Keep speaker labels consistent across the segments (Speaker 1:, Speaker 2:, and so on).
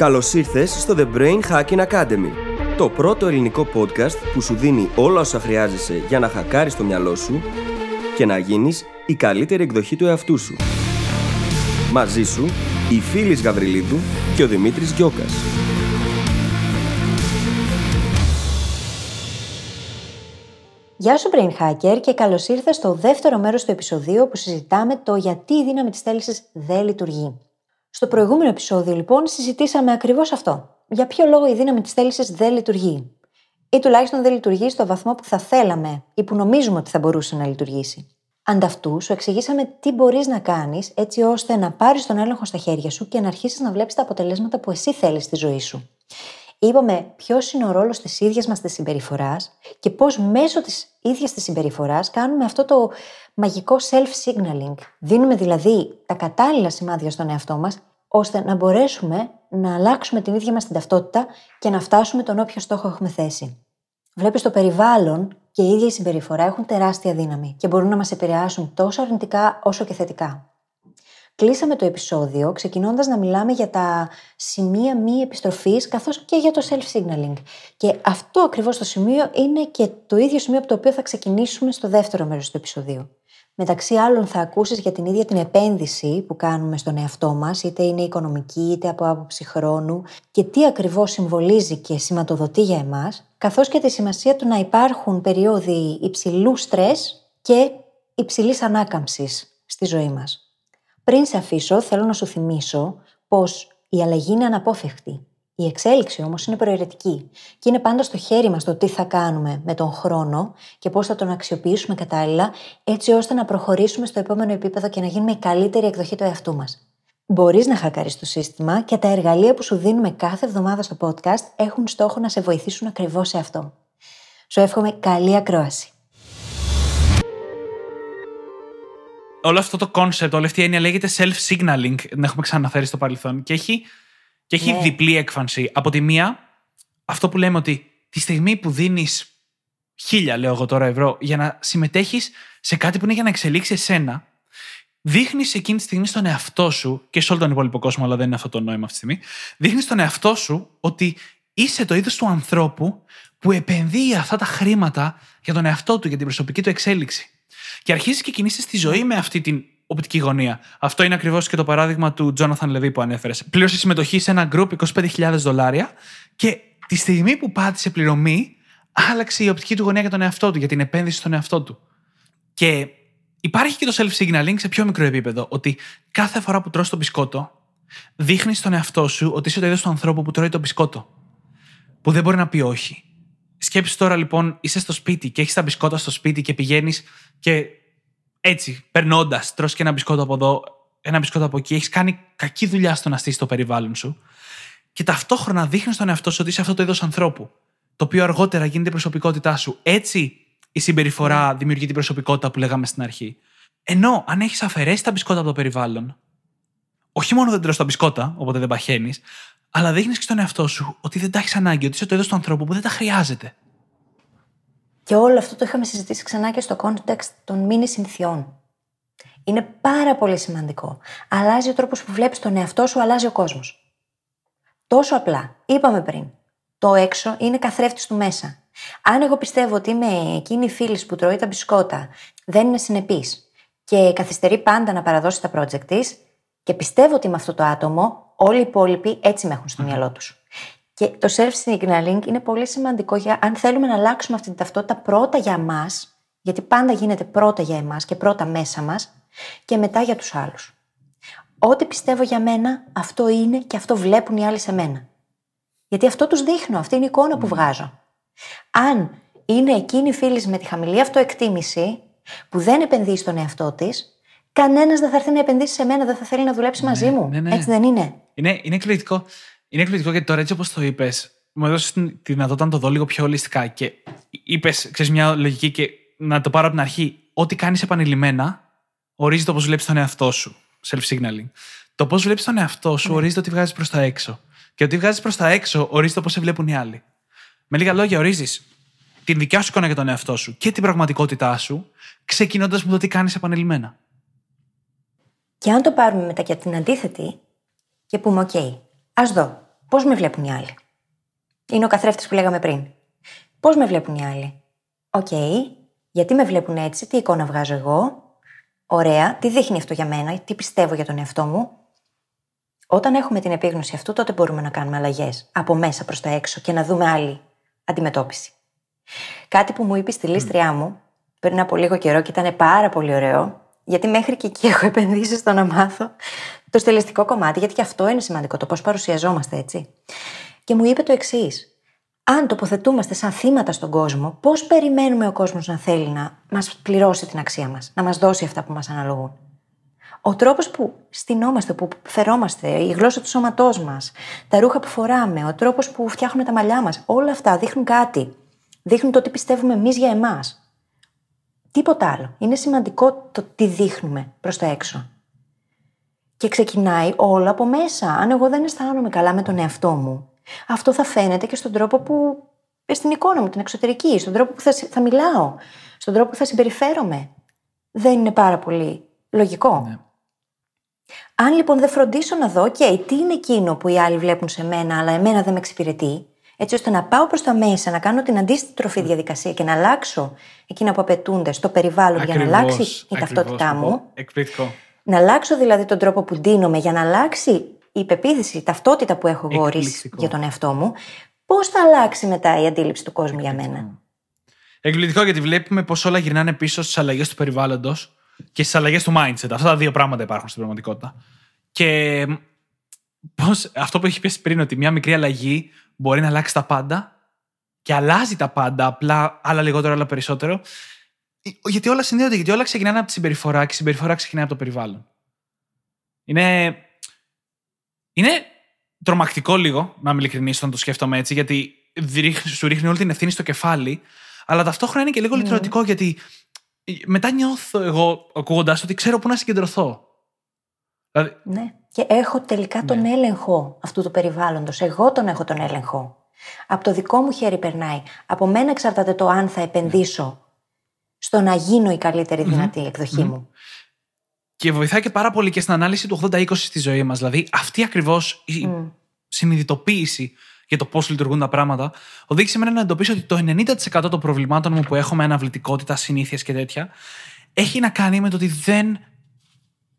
Speaker 1: Καλώς ήρθες στο The Brain Hacking Academy, το πρώτο ελληνικό podcast που σου δίνει όλα όσα χρειάζεσαι για να χακάρεις το μυαλό σου και να γίνεις η καλύτερη εκδοχή του εαυτού σου. Μαζί σου, η Φίλης Γαβριλίδου και ο Δημήτρης Γιώκας.
Speaker 2: Γεια σου Brain Hacker και καλώς ήρθες στο δεύτερο μέρος του επεισοδίου που συζητάμε το γιατί η δύναμη της θέλησης δεν λειτουργεί. Στο προηγούμενο επεισόδιο λοιπόν συζητήσαμε ακριβώς αυτό. Για ποιο λόγο η δύναμη της θέλησης δεν λειτουργεί; Ή τουλάχιστον δεν λειτουργεί στο βαθμό που θα θέλαμε ή που νομίζουμε ότι θα μπορούσε να λειτουργήσει. Ανταυτούς, σου εξηγήσαμε τι μπορείς να κάνεις έτσι ώστε να πάρεις τον έλεγχο στα χέρια σου και να αρχίσεις να βλέπεις τα αποτελέσματα που εσύ θέλεις στη ζωή σου. Είπαμε ποιος είναι ο ρόλος της ίδιας μας της συμπεριφοράς και πώς μέσω της ίδιας της συμπεριφοράς κάνουμε αυτό το μαγικό self-signaling. Δίνουμε δηλαδή τα κατάλληλα σημάδια στον εαυτό μας ώστε να μπορέσουμε να αλλάξουμε την ίδια μας την ταυτότητα και να φτάσουμε τον όποιο στόχο έχουμε θέσει. Βλέπεις το περιβάλλον και η ίδια η συμπεριφορά έχουν τεράστια δύναμη και μπορούν να μας επηρεάσουν τόσο αρνητικά όσο και θετικά. Κλείσαμε το επεισόδιο ξεκινώντας να μιλάμε για τα σημεία μη επιστροφής καθώς και για το self-signaling. Και αυτό ακριβώς το σημείο είναι και το ίδιο σημείο από το οποίο θα ξεκινήσουμε στο δεύτερο μέρος του επεισοδίου. Μεταξύ άλλων θα ακούσεις για την ίδια την επένδυση που κάνουμε στον εαυτό μας, είτε είναι οικονομική είτε από άποψη χρόνου και τι ακριβώς συμβολίζει και σηματοδοτεί για εμάς, καθώς και τη σημασία του να υπάρχουν περίοδοι υψηλού στρες και υψηλής ανάκαμψης στη ζωή μας. Πριν σε αφήσω, θέλω να σου θυμίσω πως η αλλαγή είναι αναπόφευκτη. Η εξέλιξη όμως είναι προαιρετική και είναι πάντα στο χέρι μας το τι θα κάνουμε με τον χρόνο και πώς θα τον αξιοποιήσουμε κατάλληλα, έτσι ώστε να προχωρήσουμε στο επόμενο επίπεδο και να γίνουμε η καλύτερη εκδοχή του εαυτού μας. Μπορείς να χακάρεις το σύστημα και τα εργαλεία που σου δίνουμε κάθε εβδομάδα στο podcast έχουν στόχο να σε βοηθήσουν ακριβώς σε αυτό. Σου εύχομαι καλή ακρόαση.
Speaker 3: όλο αυτό το concept, όλη αυτή η έννοια λέγεται self-signaling, την έχουμε ξαναφέρει στο παρελθόν και έχει, και έχει
Speaker 2: Ναι.
Speaker 3: διπλή έκφανση. Από τη μία, αυτό που λέμε ότι τη στιγμή που δίνεις χίλια, λέω εγώ τώρα, ευρώ, για να συμμετέχεις σε κάτι που είναι για να εξελίξει εσένα, δείχνεις εκείνη τη στιγμή στον εαυτό σου και σε όλο τον υπόλοιπο κόσμο, αλλά δεν είναι αυτό το νόημα αυτή τη στιγμή, δείχνεις στον εαυτό σου ότι είσαι το είδος του ανθρώπου που επενδύει αυτά τα χρήματα για τον εαυτό του, για την προσωπική του εξέλιξη. Και αρχίζεις και κινείσαι στη ζωή με αυτή την οπτική γωνία. Αυτό είναι ακριβώς και το παράδειγμα του Τζόναθαν Λεβί που ανέφερες. Πλήρωσε συμμετοχή σε ένα group 25.000 δολάρια και τη στιγμή που πάτησε πληρωμή, άλλαξε η οπτική του γωνία για τον εαυτό του, για την επένδυση στον εαυτό του. Και υπάρχει και το self-signaling σε πιο μικρό επίπεδο. Ότι κάθε φορά που τρως το μπισκότο, δείχνει στον εαυτό σου ότι είσαι το είδος του ανθρώπου που τρώει το μπισκότο. Που δεν μπορεί να πει όχι. Σκέψου τώρα λοιπόν, είσαι στο σπίτι και έχεις τα μπισκότα στο σπίτι και πηγαίνεις και έτσι, περνώντας, τρως και ένα μπισκότο από εδώ, ένα μπισκότο από εκεί, έχεις κάνει κακή δουλειά στο να στήσει το περιβάλλον σου. Και ταυτόχρονα δείχνεις στον εαυτό σου ότι είσαι αυτό το είδος ανθρώπου. Το οποίο αργότερα γίνεται η προσωπικότητά σου. Έτσι η συμπεριφορά δημιουργεί την προσωπικότητα που λέγαμε στην αρχή. Ενώ αν έχεις αφαιρέσει τα μπισκότα από το περιβάλλον, όχι μόνο δεν τρως τα μπισκότα, οπότε δεν παχαίνεις, αλλά δείχνεις και στον εαυτό σου ότι δεν τα έχεις ανάγκη, ότι είσαι το είδος του ανθρώπου που δεν τα χρειάζεται.
Speaker 2: Και όλο αυτό το είχαμε συζητήσει ξανά και στο context των μήνυ συνθιών. Είναι πάρα πολύ σημαντικό. Αλλάζει ο τρόπος που βλέπεις τον εαυτό σου, αλλάζει ο κόσμος. Τόσο απλά. Είπαμε πριν. Το έξω είναι καθρέφτης του μέσα. Αν εγώ πιστεύω ότι είμαι εκείνη η φίλη που τρώει τα μπισκότα, δεν είναι συνεπής και καθυστερεί πάντα να παραδώσει τα project της, και πιστεύω ότι είμαι αυτό το άτομο, όλοι οι υπόλοιποι έτσι με έχουν στο μυαλό τους. Και το self-signaling είναι πολύ σημαντικό για αν θέλουμε να αλλάξουμε αυτή την ταυτότητα πρώτα για εμά, γιατί πάντα γίνεται πρώτα για εμάς και πρώτα μέσα μας, και μετά για τους άλλους. Ό,τι πιστεύω για μένα, αυτό είναι και αυτό βλέπουν οι άλλοι σε μένα. Γιατί αυτό τους δείχνω, αυτή είναι η εικόνα που βγάζω. Αν είναι εκείνη η φίλη με τη χαμηλή αυτοεκτίμηση, που δεν επενδύει στον εαυτό της, κανένας δεν θα έρθει να επενδύσει σε μένα, δεν θα θέλει να δουλέψει μαζί μου.
Speaker 3: ναι, ναι.
Speaker 2: Έτσι δεν είναι.
Speaker 3: Είναι, είναι εκπληκτικό. Είναι εκπληκτικό γιατί τώρα έτσι όπως το είπες, μου έδωσε τη δυνατότητα να το δω λίγο πιο ολιστικά. Και είπες, ξέρεις, μια λογική και να το πάρω από την αρχή. Ό,τι κάνεις επανειλημμένα ορίζει το πώ βλέπεις τον εαυτό σου. Self-signaling. Το πώς βλέπεις τον εαυτό σου ορίζει το τι βγάζει προς τα έξω. Και το τι βγάζει προς τα έξω ορίζει το πώ σε βλέπουν οι άλλοι. Με λίγα λόγια, ορίζεις την δικιά σου εικόνα για τον εαυτό σου και την πραγματικότητά σου, ξεκινώντας με το τι κάνεις επανειλημμένα.
Speaker 2: Και αν το πάρουμε μετά και την αντίθετη και πούμε, OK, ας δω. Πώς με βλέπουν οι άλλοι. Είναι ο καθρέφτης που λέγαμε πριν. Πώς με βλέπουν οι άλλοι. Οκ, γιατί με βλέπουν έτσι, τι εικόνα βγάζω εγώ. Ωραία, τι δείχνει αυτό για μένα, τι πιστεύω για τον εαυτό μου. Όταν έχουμε την επίγνωση αυτού, τότε μπορούμε να κάνουμε αλλαγές από μέσα προς τα έξω και να δούμε άλλη αντιμετώπιση. Κάτι που μου είπε η στυλίστριά μου πριν από λίγο καιρό και ήταν πάρα πολύ ωραίο, γιατί μέχρι και εκεί έχω επενδύσει στο να μάθω το στελεστικό κομμάτι, γιατί και αυτό είναι σημαντικό, το πώς παρουσιαζόμαστε έτσι. Και μου είπε το εξής. Αν τοποθετούμαστε σαν θύματα στον κόσμο, πώς περιμένουμε ο κόσμος να θέλει να μας πληρώσει την αξία μας, να μας δώσει αυτά που μας αναλογούν; Ο τρόπος που στυνόμαστε, που φερόμαστε, η γλώσσα του σώματός μας, τα ρούχα που φοράμε, ο τρόπος που φτιάχνουμε τα μαλλιά μας, όλα αυτά δείχνουν κάτι. Δείχνουν το τι πιστεύουμε εμείς για εμάς. Τίποτα άλλο. Είναι σημαντικό το τι δείχνουμε προς τα έξω. Και ξεκινάει όλο από μέσα. Αν εγώ δεν αισθάνομαι καλά με τον εαυτό μου, αυτό θα φαίνεται και στον τρόπο που. στην εικόνα μου, την εξωτερική, στον τρόπο που θα, θα μιλάω, στον τρόπο που θα συμπεριφέρομαι. Δεν είναι πάρα πολύ λογικό. Ναι. Αν λοιπόν δεν φροντίσω να δω, OK, τι είναι εκείνο που οι άλλοι βλέπουν σε μένα, αλλά εμένα δεν με εξυπηρετεί, έτσι ώστε να πάω προς τα μέσα, να κάνω την αντίστροφη διαδικασία και να αλλάξω εκείνα που απαιτούνται στο περιβάλλον για να αλλάξει η ταυτότητά μου.
Speaker 3: Εκπληκτικό.
Speaker 2: Να αλλάξω δηλαδή τον τρόπο που ντύνομαι για να αλλάξει η πεποίθηση, η ταυτότητα που έχω εγώ για τον εαυτό μου. Πώς θα αλλάξει μετά η αντίληψη του κόσμου για μένα;
Speaker 3: Εκπληκτικό γιατί βλέπουμε πω όλα γυρνάνε πίσω στις αλλαγές του περιβάλλοντος και στις αλλαγές του mindset. Αυτά τα δύο πράγματα υπάρχουν στην πραγματικότητα. Και πώς, αυτό που έχει πει πριν, ότι μια μικρή αλλαγή μπορεί να αλλάξει τα πάντα και αλλάζει τα πάντα, απλά άλλα λιγότερο, άλλα περισσότερο. Γιατί όλα συνδέονται, γιατί όλα ξεκινάνε από τη συμπεριφορά και η συμπεριφορά ξεκινάει από το περιβάλλον. Είναι. Είναι τρομακτικό λίγο, να είμαι ειλικρινής, όταν το σκέφτομαι έτσι, γιατί σου ρίχνει όλη την ευθύνη στο κεφάλι, αλλά ταυτόχρονα είναι και λίγο mm. λυτρωτικό, γιατί μετά νιώθω εγώ, ακούγοντά ότι ξέρω πού να συγκεντρωθώ.
Speaker 2: Δηλαδή... Ναι. Και έχω τελικά τον ναι. έλεγχο αυτού του περιβάλλοντος. Εγώ τον έχω τον έλεγχο. Από το δικό μου χέρι περνάει. Από μένα εξαρτάται το αν θα επενδύσω στο να γίνω η καλύτερη δυνατή εκδοχή μου.
Speaker 3: Και βοηθάει και πάρα πολύ και στην ανάλυση του 80-20 στη ζωή μας. Δηλαδή, αυτή ακριβώς η συνειδητοποίηση για το πώς λειτουργούν τα πράγματα, οδήγησε εμένα να εντοπίσω ότι το 90% των προβλημάτων μου που έχω με αναβλητικότητα, συνήθειες και τέτοια, έχει να κάνει με το ότι δεν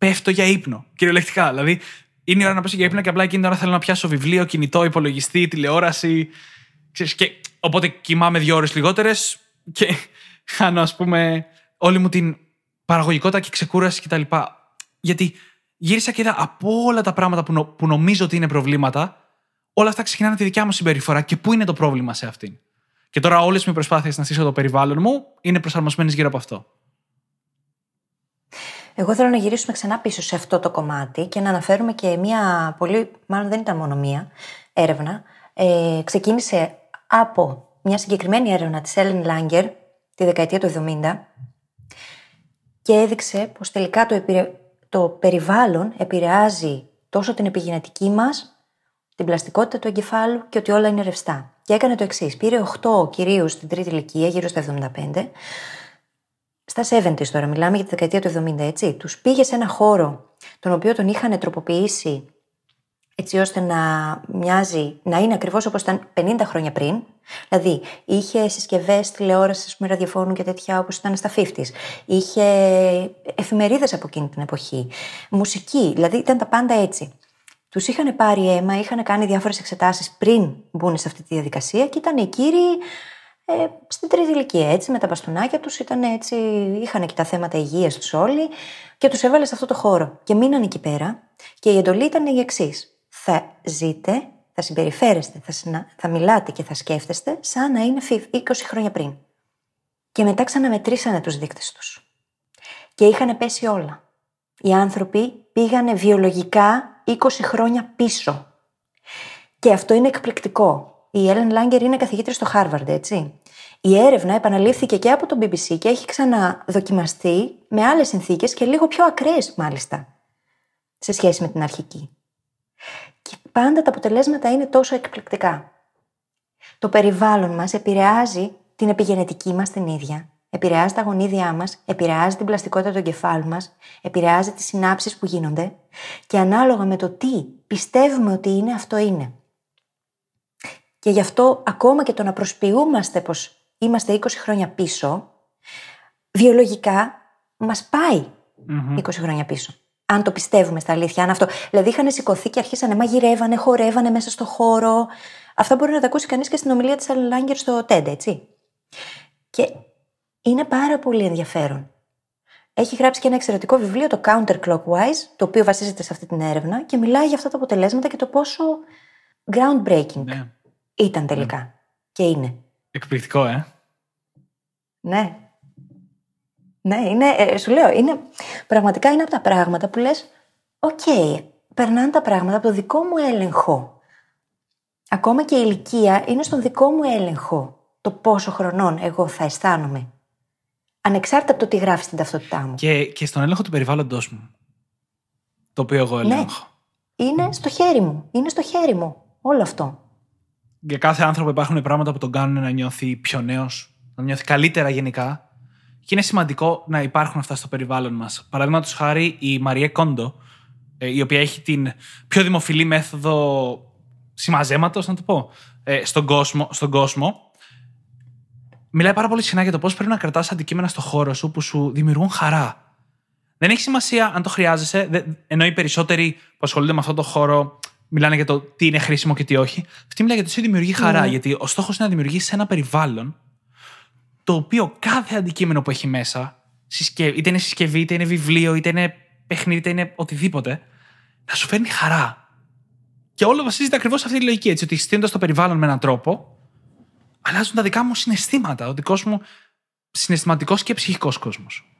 Speaker 3: πέφτω για ύπνο. Κυριολεκτικά. Δηλαδή, είναι η ώρα να πέσω για ύπνο και απλά εκείνη την ώρα θέλω να πιάσω βιβλίο, κινητό, υπολογιστή, τηλεόραση. Ξέρεις, και, οπότε κοιμάμαι δύο ώρες λιγότερες και χάνω, ας πούμε, όλη μου την παραγωγικότητα και ξεκούραση κτλ. Γιατί γύρισα και είδα από όλα τα πράγματα που, που νομίζω ότι είναι προβλήματα, όλα αυτά ξεκινάνε τη δικιά μου συμπεριφορά και πού είναι το πρόβλημα σε αυτήν. Και τώρα όλες οι προσπάθειες να στήσω το περιβάλλον μου είναι προσαρμοσμένες γύρω από αυτό.
Speaker 2: Εγώ θέλω να γυρίσουμε ξανά πίσω σε αυτό το κομμάτι και να αναφέρουμε και μία πολύ, μάλλον δεν ήταν μόνο μία, έρευνα. Ε, ξεκίνησε από μια συγκεκριμένη έρευνα της Ellen Langer τη δεκαετία του 70 και έδειξε πως τελικά το, το περιβάλλον επηρεάζει τόσο την επιγενετική μας, την πλαστικότητα του εγκεφάλου και ότι όλα είναι ρευστά. Και έκανε το εξής. Πήρε 8 κυρίου στην τρίτη ηλικία, γύρω στα 75, στα 70 τώρα, μιλάμε για τη δεκαετία του 70, έτσι. Τους πήγε σε ένα χώρο, τον οποίο τον είχαν τροποποιήσει έτσι ώστε να μοιάζει, να είναι ακριβώς όπως ήταν 50 χρόνια πριν. Δηλαδή, είχε συσκευές τηλεόρασης με ραδιοφώνου και τέτοια όπως ήταν στα 50s. Είχε εφημερίδες από εκείνη την εποχή. Μουσική, δηλαδή ήταν τα πάντα έτσι. Τους είχαν πάρει αίμα, είχαν κάνει διάφορες εξετάσεις πριν μπουν σε αυτή τη διαδικασία και ήταν οι κύριοι ε, στην τρίτη ηλικία, έτσι, με τα μπαστούνάκια τους, ήταν έτσι, είχαν και τα θέματα υγείας τους όλοι και τους έβαλε σε αυτό το χώρο. Και μείναν εκεί πέρα και η εντολή ήταν η εξής. Θα ζείτε, θα συμπεριφέρεστε, θα, θα μιλάτε και θα σκέφτεστε σαν να είναι 20 χρόνια πριν. Και μετά ξαναμετρήσανε τους δείκτες τους. Και είχαν πέσει όλα. Οι άνθρωποι πήγανε βιολογικά 20 χρόνια πίσω. Και αυτό είναι εκπληκτικό. Η Έλεν Λάγκερ είναι καθηγήτρια στο Χάρβαρντ, έτσι. Η έρευνα επαναλήφθηκε και από τον BBC και έχει ξαναδοκιμαστεί με άλλες συνθήκες και λίγο πιο ακραίες μάλιστα σε σχέση με την αρχική. Και πάντα τα αποτελέσματα είναι τόσο εκπληκτικά. Το περιβάλλον μας επηρεάζει την επιγενετική μας την ίδια, επηρεάζει τα γονίδια μας, επηρεάζει την πλαστικότητα του εγκεφάλου μας, επηρεάζει τις συνάψεις που γίνονται και ανάλογα με το τι πιστεύουμε ότι είναι, αυτό είναι. Και γι' αυτό ακόμα και το να προσποιούμαστε πως είμαστε 20 χρόνια πίσω, βιολογικά μας πάει 20 χρόνια πίσω. Αν το πιστεύουμε στα αλήθεια. Αν αυτό... Δηλαδή είχαν σηκωθεί και αρχίσανε, μαγειρεύανε, χορεύανε μέσα στο χώρο. Αυτά μπορεί να τα ακούσει κανείς και στην ομιλία της Λάγκερ στο TED, έτσι. Και είναι πάρα πολύ ενδιαφέρον. Έχει γράψει και ένα εξαιρετικό βιβλίο, το Counterclockwise, το οποίο βασίζεται σε αυτή την έρευνα και μιλάει για αυτά τα αποτελέσματα και το πόσο groundbreaking
Speaker 3: Ναι.
Speaker 2: ήταν τελικά. Και είναι.
Speaker 3: Εκπληκτικό, ε.
Speaker 2: Ναι. Ναι, είναι, ε, σου λέω, είναι, πραγματικά είναι από τα πράγματα που λες, οκ, περνάνε τα πράγματα από το δικό μου έλεγχο. Ακόμα και η ηλικία είναι στον δικό μου έλεγχο το πόσο χρονών εγώ θα αισθάνομαι. Ανεξάρτητα από το τι γράφεις στην ταυτότητά μου.
Speaker 3: Και, και στον έλεγχο του περιβάλλοντό μου. Το οποίο εγώ ελέγχω.
Speaker 2: Είναι στο χέρι μου. Είναι στο χέρι μου. Όλο αυτό.
Speaker 3: Για κάθε άνθρωπο υπάρχουν πράγματα που τον κάνουν να νιώθει πιο νέος, να νιώθει καλύτερα γενικά. Και είναι σημαντικό να υπάρχουν αυτά στο περιβάλλον μας. Παραδείγματος χάρη η Μαριέ Κόντο, ε, η οποία έχει την πιο δημοφιλή μέθοδο συμμαζέματος, να το πω, ε, στον κόσμο, στον κόσμο. Μιλάει πάρα πολύ συχνά για το πώς πρέπει να κρατάς αντικείμενα στο χώρο σου που σου δημιουργούν χαρά. Δεν έχει σημασία αν το χρειάζεσαι, δε- ενώ οι περισσότεροι που ασχολούνται με αυτό το χώρο μιλάνε για το τι είναι χρήσιμο και τι όχι. Αυτή μιλάει για το τι σου δημιουργεί χαρά. Γιατί ο στόχος είναι να δημιουργήσει ένα περιβάλλον το οποίο κάθε αντικείμενο που έχει μέσα, συσκε- είτε είναι συσκευή, είτε είναι βιβλίο, είτε είναι παιχνίδι, είτε είναι οτιδήποτε, να σου φέρνει χαρά. Και όλο βασίζεται ακριβώς σε αυτή τη λογική. Έτσι, ότι στείνοντας το περιβάλλον με έναν τρόπο, αλλάζουν τα δικά μου συναισθήματα. Ο δικός μου συναισθηματικός και ψυχικός κόσμος.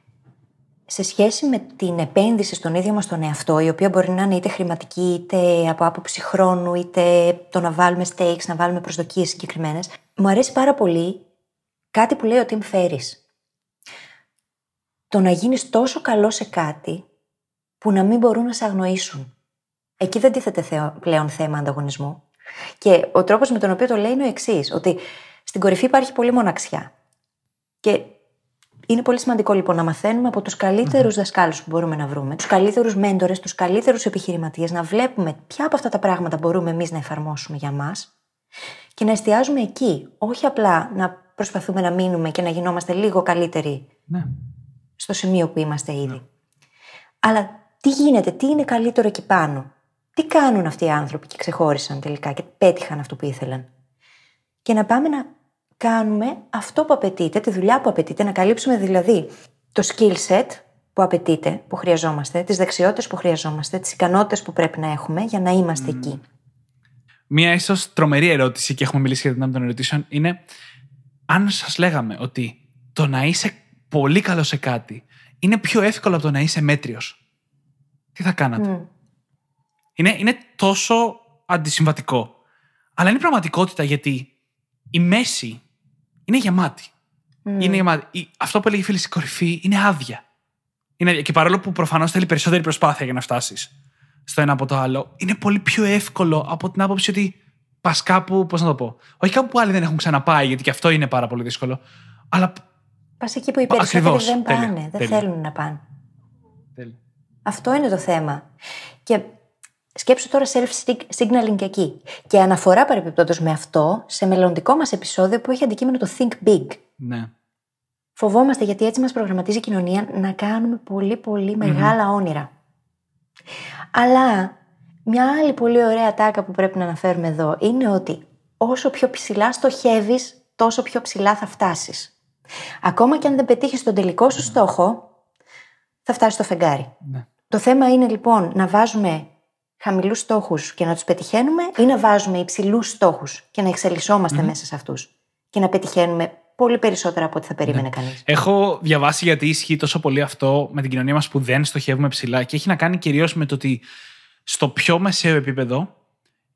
Speaker 2: Σε σχέση με την επένδυση στον ίδιο μας τον εαυτό, η οποία μπορεί να είναι είτε χρηματική, είτε από άποψη χρόνου, είτε το να βάλουμε stakes, να βάλουμε προσδοκίες συγκεκριμένες, μου αρέσει πάρα πολύ κάτι που λέει ο Tim Ferriss. Το να γίνεις τόσο καλό σε κάτι που να μην μπορούν να σε αγνοήσουν. Εκεί δεν τίθεται θεο- πλέον θέμα ανταγωνισμού. Και ο τρόπος με τον οποίο το λέει είναι ο εξής, ότι στην κορυφή υπάρχει πολύ μοναξιά. Και είναι πολύ σημαντικό λοιπόν να μαθαίνουμε από τους καλύτερους δασκάλους που μπορούμε να βρούμε, τους καλύτερους μέντορες, τους καλύτερους επιχειρηματίες, να βλέπουμε ποια από αυτά τα πράγματα μπορούμε εμείς να εφαρμόσουμε για μας και να εστιάζουμε εκεί. Όχι απλά να προσπαθούμε να μείνουμε και να γινόμαστε λίγο καλύτεροι
Speaker 3: Ναι.
Speaker 2: στο σημείο που είμαστε ήδη. Αλλά τι γίνεται, τι είναι καλύτερο εκεί πάνω; Τι κάνουν αυτοί οι άνθρωποι και ξεχώρισαν τελικά και πέτυχαν αυτό που ήθελαν; Και να πάμε να κάνουμε αυτό που απαιτείται, τη δουλειά που απαιτείται, να καλύψουμε δηλαδή το skill set που απαιτείται, που χρειαζόμαστε, τις δεξιότητες που χρειαζόμαστε, τις ικανότητες που πρέπει να έχουμε για να είμαστε εκεί.
Speaker 3: Μία ίσως τρομερή ερώτηση και έχουμε μιλήσει για την δυνάμει των ερωτήσεων είναι αν σας λέγαμε ότι το να είσαι πολύ καλό σε κάτι είναι πιο εύκολο από το να είσαι μέτριος. Τι θα κάνατε;
Speaker 2: Μμ.
Speaker 3: Είναι, είναι τόσο αντισυμβατικό. Αλλά είναι πραγματικότητα γιατί η μέση είναι γεμάτη. Είναι γεμάτη. Η- αυτό που έλεγε η φίλη στην κορυφή είναι άδεια. Είναι, και παρόλο που προφανώς θέλει περισσότερη προσπάθεια για να φτάσεις στο ένα από το άλλο, είναι πολύ πιο εύκολο από την άποψη ότι πας κάπου, πώς να το πω. Όχι κάπου που άλλοι δεν έχουν ξαναπάει, γιατί και αυτό είναι πάρα πολύ δύσκολο. Αλλά.
Speaker 2: Πας εκεί που οι περισσότεροι
Speaker 3: Ακριβώς.
Speaker 2: δεν
Speaker 3: Τέλεια.
Speaker 2: πάνε, δεν
Speaker 3: Τέλεια.
Speaker 2: θέλουν να πάνε.
Speaker 3: Τέλεια.
Speaker 2: Αυτό είναι το θέμα. Και σκέψου τώρα self-signaling και εκεί. Και αναφορά παρεμπιπτόντως με αυτό σε μελλοντικό μας επεισόδιο που έχει αντικείμενο το Think Big.
Speaker 3: Ναι.
Speaker 2: Φοβόμαστε γιατί έτσι μας προγραμματίζει η κοινωνία να κάνουμε πολύ πολύ μεγάλα όνειρα. Αλλά μια άλλη πολύ ωραία τάκα που πρέπει να αναφέρουμε εδώ είναι ότι όσο πιο ψηλά στοχεύεις, τόσο πιο ψηλά θα φτάσεις. Ακόμα και αν δεν πετύχεις τον τελικό σου στόχο, θα φτάσεις στο φεγγάρι.
Speaker 3: ναι.
Speaker 2: Το θέμα είναι λοιπόν να βάζουμε χαμηλούς στόχους και να τους πετυχαίνουμε ή να βάζουμε υψηλούς στόχους και να εξελισσόμαστε μέσα σε αυτούς και να πετυχαίνουμε πολύ περισσότερα από ό,τι θα περίμενε κανείς.
Speaker 3: Έχω διαβάσει γιατί ισχύει τόσο πολύ αυτό με την κοινωνία μας που δεν στοχεύουμε ψηλά και έχει να κάνει κυρίως με το ότι στο πιο μεσαίο επίπεδο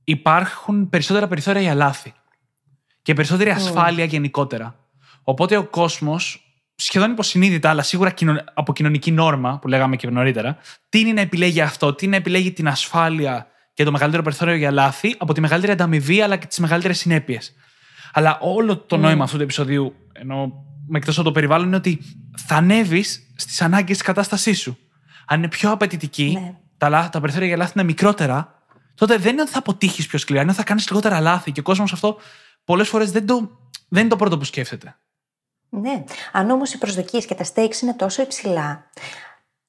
Speaker 3: υπάρχουν περισσότερα περιθώρια για λάθη και περισσότερη ασφάλεια γενικότερα. Οπότε ο κόσμος, σχεδόν υποσυνείδητα, αλλά σίγουρα κοινο- από κοινωνική νόρμα, που λέγαμε και νωρίτερα, τίνει να επιλέγει αυτό, τίνει να επιλέγει την ασφάλεια και το μεγαλύτερο περιθώριο για λάθη από τη μεγαλύτερη ανταμοιβή αλλά και τις μεγαλύτερες συνέπειες. Αλλά όλο το νόημα αυτού του επεισοδίου, ενώ με εκτός από το περιβάλλον, είναι ότι θα ανέβεις στις ανάγκες της κατάστασής σου. Αν είναι πιο απαιτητική,
Speaker 2: Ναι.
Speaker 3: τα, λάθη- τα περιθώρια για λάθη είναι μικρότερα τότε δεν είναι ότι θα αποτύχεις πιο σκληρά, είναι ότι θα κάνεις λιγότερα λάθη. Και ο κόσμος αυτό πολλές φορές δεν, το, δεν είναι το πρώτο που σκέφτεται.
Speaker 2: Ναι. Αν όμως οι προσδοκίες και τα stakes είναι τόσο υψηλά,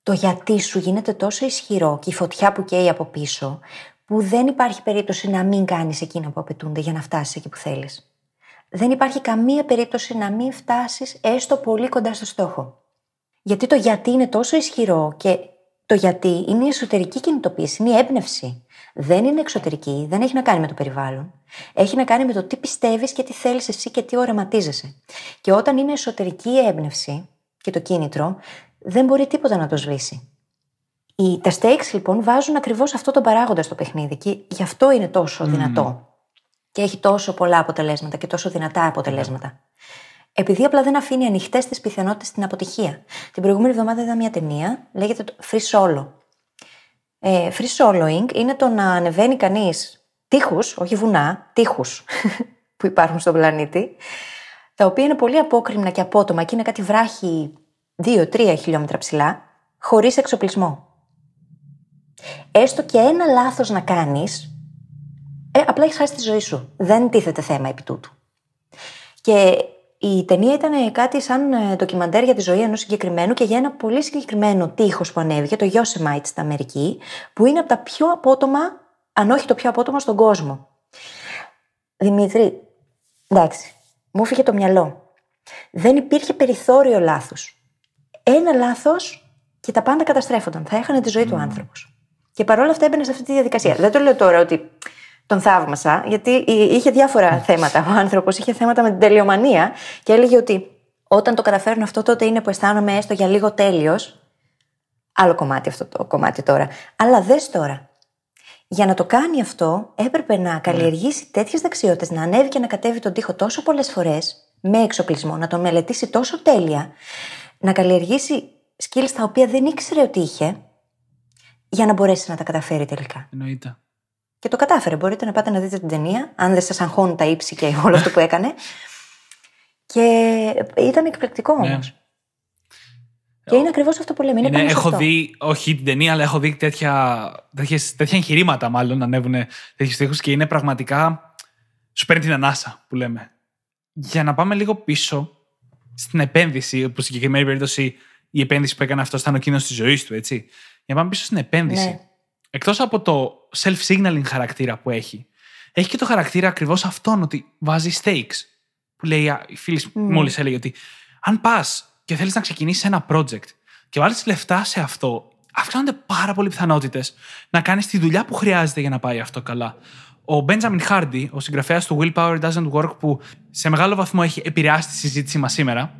Speaker 2: το γιατί σου γίνεται τόσο ισχυρό και η φωτιά που καίει από πίσω, που δεν υπάρχει περίπτωση να μην κάνεις εκείνα που απαιτούνται για να φτάσεις εκεί που θέλεις. Δεν υπάρχει καμία περίπτωση να μην φτάσεις έστω πολύ κοντά στο στόχο. Γιατί το γιατί είναι τόσο ισχυρό και το γιατί είναι η εσωτερική κινητοποίηση, είναι η έμπνευση. Δεν είναι εξωτερική, δεν έχει να κάνει με το περιβάλλον. Έχει να κάνει με το τι πιστεύεις και τι θέλεις εσύ και τι οραματίζεσαι. Και όταν είναι εσωτερική η έμπνευση και το κίνητρο, δεν μπορεί τίποτα να το σβήσει. Οι, τα stakes λοιπόν βάζουν ακριβώς αυτό το παράγοντα στο παιχνίδι και γι' αυτό είναι τόσο δυνατό. Και έχει τόσο πολλά αποτελέσματα και τόσο δυνατά αποτελέσματα. Επειδή απλά δεν αφήνει ανοιχτές τις πιθανότητες στην αποτυχία. Την προηγούμενη εβδομάδα είδα μια ταινία, λέγεται Free Solo. Ε, free soloing είναι το να ανεβαίνει κανείς τείχους, όχι βουνά, τείχους που υπάρχουν στον πλανήτη, τα οποία είναι πολύ απόκριμνα και απότομα και είναι κάτι βράχη 2-3 χιλιόμετρα ψηλά, χωρίς εξοπλισμό. Έστω και ένα λάθος να κάνεις, ε, απλά έχεις χάσει τη ζωή σου. Δεν τίθεται θέμα επί τούτου. Και η ταινία ήταν κάτι σαν ε, ντοκιμαντέρ για τη ζωή ενός συγκεκριμένου και για ένα πολύ συγκεκριμένο τείχος που ανέβηκε, το Yosemite στην Αμερική, που είναι από τα πιο απότομα, αν όχι το πιο απότομο στον κόσμο. Δημήτρη, εντάξει, μου έφυγε το μυαλό. Δεν υπήρχε περιθώριο λάθο. Ένα λάθος και τα πάντα καταστρέφονταν. Θα έχανε τη ζωή του άνθρωπος. Και παρόλα αυτά έμπαινε σε αυτή τη διαδικασία. Δεν το λέω τώρα ότι τον θαύμασα, γιατί είχε διάφορα θέματα. Ο άνθρωπος είχε θέματα με την τελειομανία και έλεγε ότι όταν το καταφέρνω αυτό, τότε είναι που αισθάνομαι έστω για λίγο τέλειος. Άλλο κομμάτι αυτό το κομμάτι τώρα. Αλλά δες τώρα. Για να το κάνει αυτό, έπρεπε να καλλιεργήσει τέτοιες δεξιότητες, να ανέβει και να κατέβει τον τοίχο τόσο πολλές φορές, με εξοπλισμό, να τον μελετήσει τόσο τέλεια, να καλλιεργήσει skills τα οποία δεν ήξερε ότι είχε, για να μπορέσει να τα καταφέρει τελικά.
Speaker 3: Εννοείται.
Speaker 2: Και το κατάφερε. Μπορείτε να πάτε να δείτε την ταινία, αν δεν σας αγχώνουν τα ύψη και όλο αυτό που έκανε. Και ήταν εκπληκτικό όμως. Ναι. Και είναι ακριβώς αυτό που λέμε. Είναι,
Speaker 3: έχω δει, όχι την ταινία, αλλά έχω δει τέτοια, τέτοιες, τέτοια εγχειρήματα μάλλον να ανέβουν τέτοιους τείχου και είναι πραγματικά. Σου παίρνει την ανάσα που λέμε. Για να πάμε λίγο πίσω στην επένδυση, που στην συγκεκριμένη περίπτωση η επένδυση που έκανε αυτό ήταν ο κίνδυνος της ζωής του, έτσι. Για να πάμε πίσω στην επένδυση. Ναι. Εκτός από το self-signaling χαρακτήρα που έχει, έχει και το χαρακτήρα ακριβώς αυτόν ότι βάζει stakes. Που λέει η φίλη mm. μόλις έλεγε ότι αν πας και θέλεις να ξεκινήσεις ένα project και βάλεις λεφτά σε αυτό, αυξάνονται πάρα πολλοί πιθανότητες να κάνεις τη δουλειά που χρειάζεται για να πάει αυτό καλά. Ο Benjamin Hardy, ο συγγραφέας του Willpower Doesn't Work, που σε μεγάλο βαθμό έχει επηρεάσει τη συζήτησή μας σήμερα,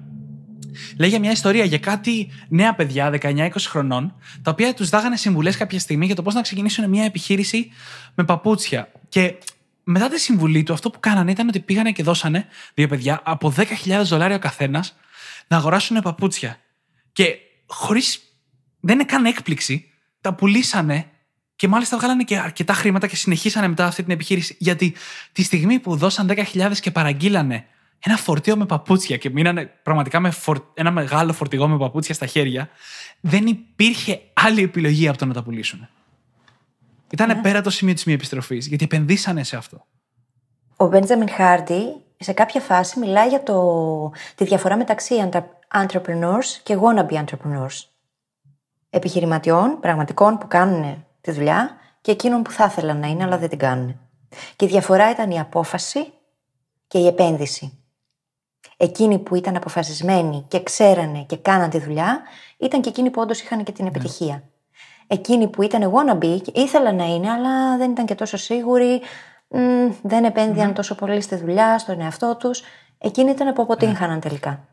Speaker 3: λέει για μια ιστορία για κάτι νέα παιδιά, 19-20 χρονών, τα οποία τους δάγανε συμβουλές κάποια στιγμή για το πώς να ξεκινήσουν μια επιχείρηση με παπούτσια. Και μετά τη συμβουλή του, αυτό που κάνανε ήταν ότι πήγανε και δώσανε δύο παιδιά από 10.000 δολάρια ο καθένας να αγοράσουν παπούτσια. Και χωρίς. δεν είναι καν έκπληξη, τα πουλήσανε και μάλιστα βγάλανε και αρκετά χρήματα και συνεχίσανε μετά αυτή την επιχείρηση. Γιατί τη στιγμή που δώσαν 10.000 και παραγγείλανε ένα φορτίο με παπούτσια και μείνανε πραγματικά με ένα μεγάλο φορτηγό με παπούτσια στα χέρια, δεν υπήρχε άλλη επιλογή από το να τα πουλήσουν. Ήταν ναι. πέρα το σημείο της μη επιστροφής, γιατί επενδύσανε σε αυτό.
Speaker 2: Ο Μπέντζαμιν Χάρντι σε κάποια φάση μιλάει για το, τη διαφορά μεταξύ entrepreneurs και wannabe entrepreneurs. Επιχειρηματιών, πραγματικών που κάνουν τη δουλειά και εκείνων που θα ήθελαν να είναι αλλά δεν την κάνουν. Και η διαφορά ήταν η απόφαση και η επένδυση. Εκείνοι που ήταν αποφασισμένοι και ξέρανε και κάναν τη δουλειά, ήταν και εκείνοι που όντως είχαν και την ναι. επιτυχία. Εκείνοι που ήταν wannabe και ήθελαν να είναι, αλλά δεν ήταν και τόσο σίγουροι, δεν επένδυαν τόσο πολύ στη δουλειά, στον εαυτό τους, εκείνοι ήταν που αποτύχαναν ναι. τελικά.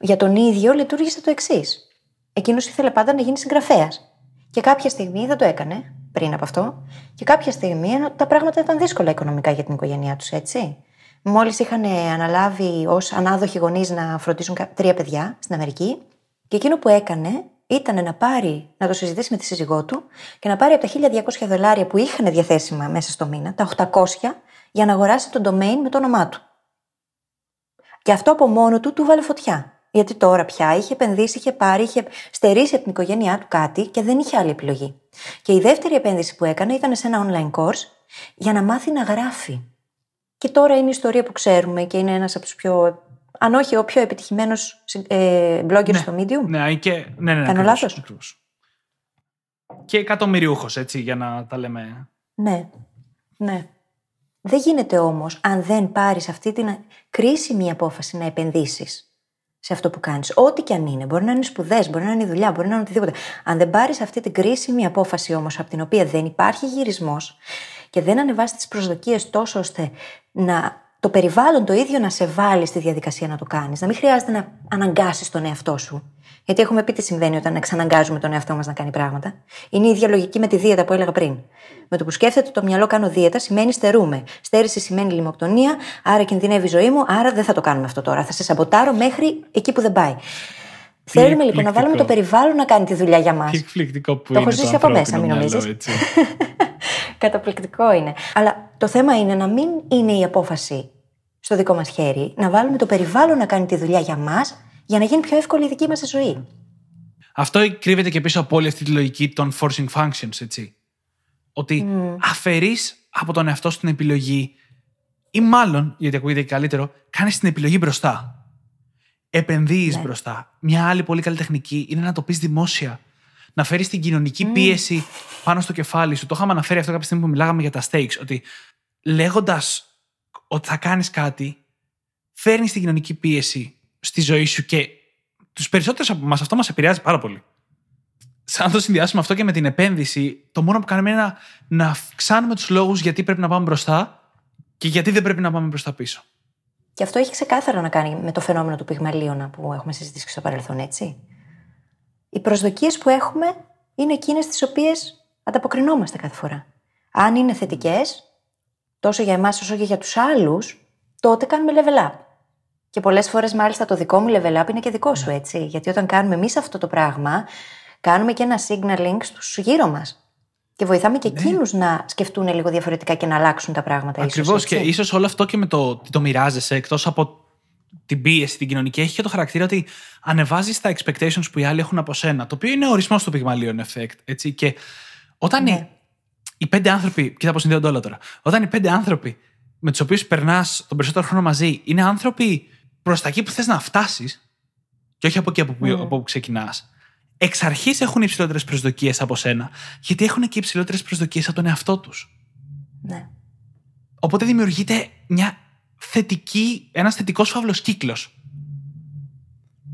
Speaker 2: Για τον ίδιο λειτουργήσε το εξής. Εκείνος ήθελε πάντα να γίνει συγγραφέας. Και κάποια στιγμή δεν το έκανε πριν από αυτό, και κάποια στιγμή τα πράγματα ήταν δύσκολα οικονομικά για την οικογένειά τους, έτσι. Μόλις είχαν αναλάβει ως ανάδοχοι γονείς να φροντίσουν τρία παιδιά στην Αμερική, και εκείνο που έκανε ήταν να πάρει, να το συζητήσει με τη σύζυγό του και να πάρει από τα 1200 δολάρια που είχαν διαθέσιμα μέσα στο μήνα, τα 800, για να αγοράσει το domain με το όνομά του. Και αυτό από μόνο του του βάλε φωτιά. Γιατί τώρα πια είχε επενδύσει, είχε πάρει, είχε στερήσει από την οικογένειά του κάτι και δεν είχε άλλη επιλογή. Και η δεύτερη επένδυση που έκανε ήταν σε ένα online course για να μάθει να γράφει. Και τώρα είναι η ιστορία που ξέρουμε και είναι ένας από τους πιο. Αν όχι ο πιο επιτυχημένος ε, blogger
Speaker 3: Ναι.
Speaker 2: στο Medium.
Speaker 3: Ναι, και... ναι, ναι, ναι,
Speaker 2: Κάνω
Speaker 3: ακριβώς,
Speaker 2: λάθος;
Speaker 3: ακριβώς. Και εκατομμυριούχος, έτσι, για να τα λέμε.
Speaker 2: Ναι. Ναι. Δεν γίνεται όμως αν δεν πάρεις αυτή την κρίσιμη απόφαση να επενδύσεις σε αυτό που κάνεις. Ό,τι και αν είναι. Μπορεί να είναι σπουδές, μπορεί να είναι η δουλειά, μπορεί να είναι οτιδήποτε. Αν δεν πάρεις αυτή την κρίσιμη απόφαση όμως, από την οποία δεν υπάρχει γυρισμός και δεν ανεβάσει τις προσδοκίες τόσο ώστε να το περιβάλλον το ίδιο να σε βάλει στη διαδικασία να το κάνεις, να μην χρειάζεται να αναγκάσεις τον εαυτό σου. Γιατί έχουμε πει τι συμβαίνει όταν εξαναγκάζουμε τον εαυτό μας να κάνει πράγματα. Είναι η ίδια λογική με τη δίαιτα που έλεγα πριν. Με το που σκέφτεται το μυαλό κάνω δίαιτα σημαίνει στερούμε. Στέρηση σημαίνει λιμοκτονία, άρα κινδυνεύει η ζωή μου, άρα δεν θα το κάνουμε αυτό τώρα. Θα σε σαμποτάρω μέχρι εκεί που δεν πάει. Θέλουμε λοιπόν να βάλουμε το περιβάλλον να κάνει τη δουλειά για μας.
Speaker 3: Τι εκπληκτικό που
Speaker 2: Το
Speaker 3: είναι
Speaker 2: έχω ζήσει από μέσα, μην
Speaker 3: μυαλό,
Speaker 2: νομίζεις.
Speaker 3: έτσι.
Speaker 2: Καταπληκτικό είναι. Αλλά το θέμα είναι να μην είναι η απόφαση στο δικό μας χέρι, να βάλουμε το περιβάλλον να κάνει τη δουλειά για μας, για να γίνει πιο εύκολη η δική μας ζωή.
Speaker 3: Αυτό κρύβεται και πίσω από όλη αυτή τη λογική των forcing functions, έτσι. Ότι αφαιρείς από τον εαυτό σου την επιλογή ή μάλλον, γιατί ακούγεται και καλύτερο, κάνεις την επιλογή μπροστά. Επενδύεις
Speaker 2: Ναι.
Speaker 3: μπροστά. Μια άλλη πολύ καλή τεχνική είναι να το πεις δημόσια. Να φέρεις την κοινωνική πίεση πάνω στο κεφάλι σου. Το είχαμε αναφέρει αυτό κάποια στιγμή που μιλάγαμε για τα stakes. Ότι λέγοντας ότι θα κάνεις κάτι, φέρνεις την κοινωνική πίεση στη ζωή σου και τους περισσότερους από εμάς αυτό μας επηρεάζει πάρα πολύ σαν να το συνδυάσουμε αυτό και με την επένδυση, το μόνο που κάνουμε είναι να, να αυξάνουμε τους λόγους γιατί πρέπει να πάμε μπροστά και γιατί δεν πρέπει να πάμε μπροστά πίσω.
Speaker 2: Και αυτό έχει ξεκάθαρα να κάνει με το φαινόμενο του πυγμαλίωνα που έχουμε συζητήσει και στο παρελθόν, έτσι; Οι προσδοκίες που έχουμε είναι εκείνες τις οποίες ανταποκρινόμαστε κάθε φορά. Αν είναι θετικές, τόσο για εμάς όσο και για τους άλλους, τότε κάνουμε level up. Και πολλές φορές, μάλιστα, το δικό μου level up είναι και δικό σου, έτσι. Γιατί όταν κάνουμε εμείς αυτό το πράγμα, κάνουμε και ένα signaling στους γύρω μας. Και βοηθάμε και εκείνους να σκεφτούν λίγο διαφορετικά και να αλλάξουν τα πράγματα. ίσως,
Speaker 3: Ακριβώς.
Speaker 2: έτσι.
Speaker 3: Και ίσως όλο αυτό και με το ότι το μοιράζεσαι, εκτός από την πίεση, την κοινωνική, έχει και το χαρακτήρα ότι ανεβάζει τα expectations που οι άλλοι έχουν από σένα. Το οποίο είναι ορισμό του πυγμαλίων effect. Έτσι. Και όταν
Speaker 2: Ναι.
Speaker 3: οι, οι πέντε άνθρωποι. Κοίτα πώς συνδέονται όλα τώρα. Όταν οι πέντε άνθρωποι με τους οποίους περνάς τον περισσότερο χρόνο μαζί είναι άνθρωποι προς τα εκεί που θες να φτάσεις, και όχι από εκεί από που,
Speaker 2: Mm.
Speaker 3: από όπου ξεκινάς, εξ αρχής έχουν υψηλότερες προσδοκίες από σένα, γιατί έχουν και υψηλότερες προσδοκίες από τον εαυτό τους.
Speaker 2: Ναι.
Speaker 3: Οπότε δημιουργείται μια θετική, ένας θετικός φαύλος κύκλος.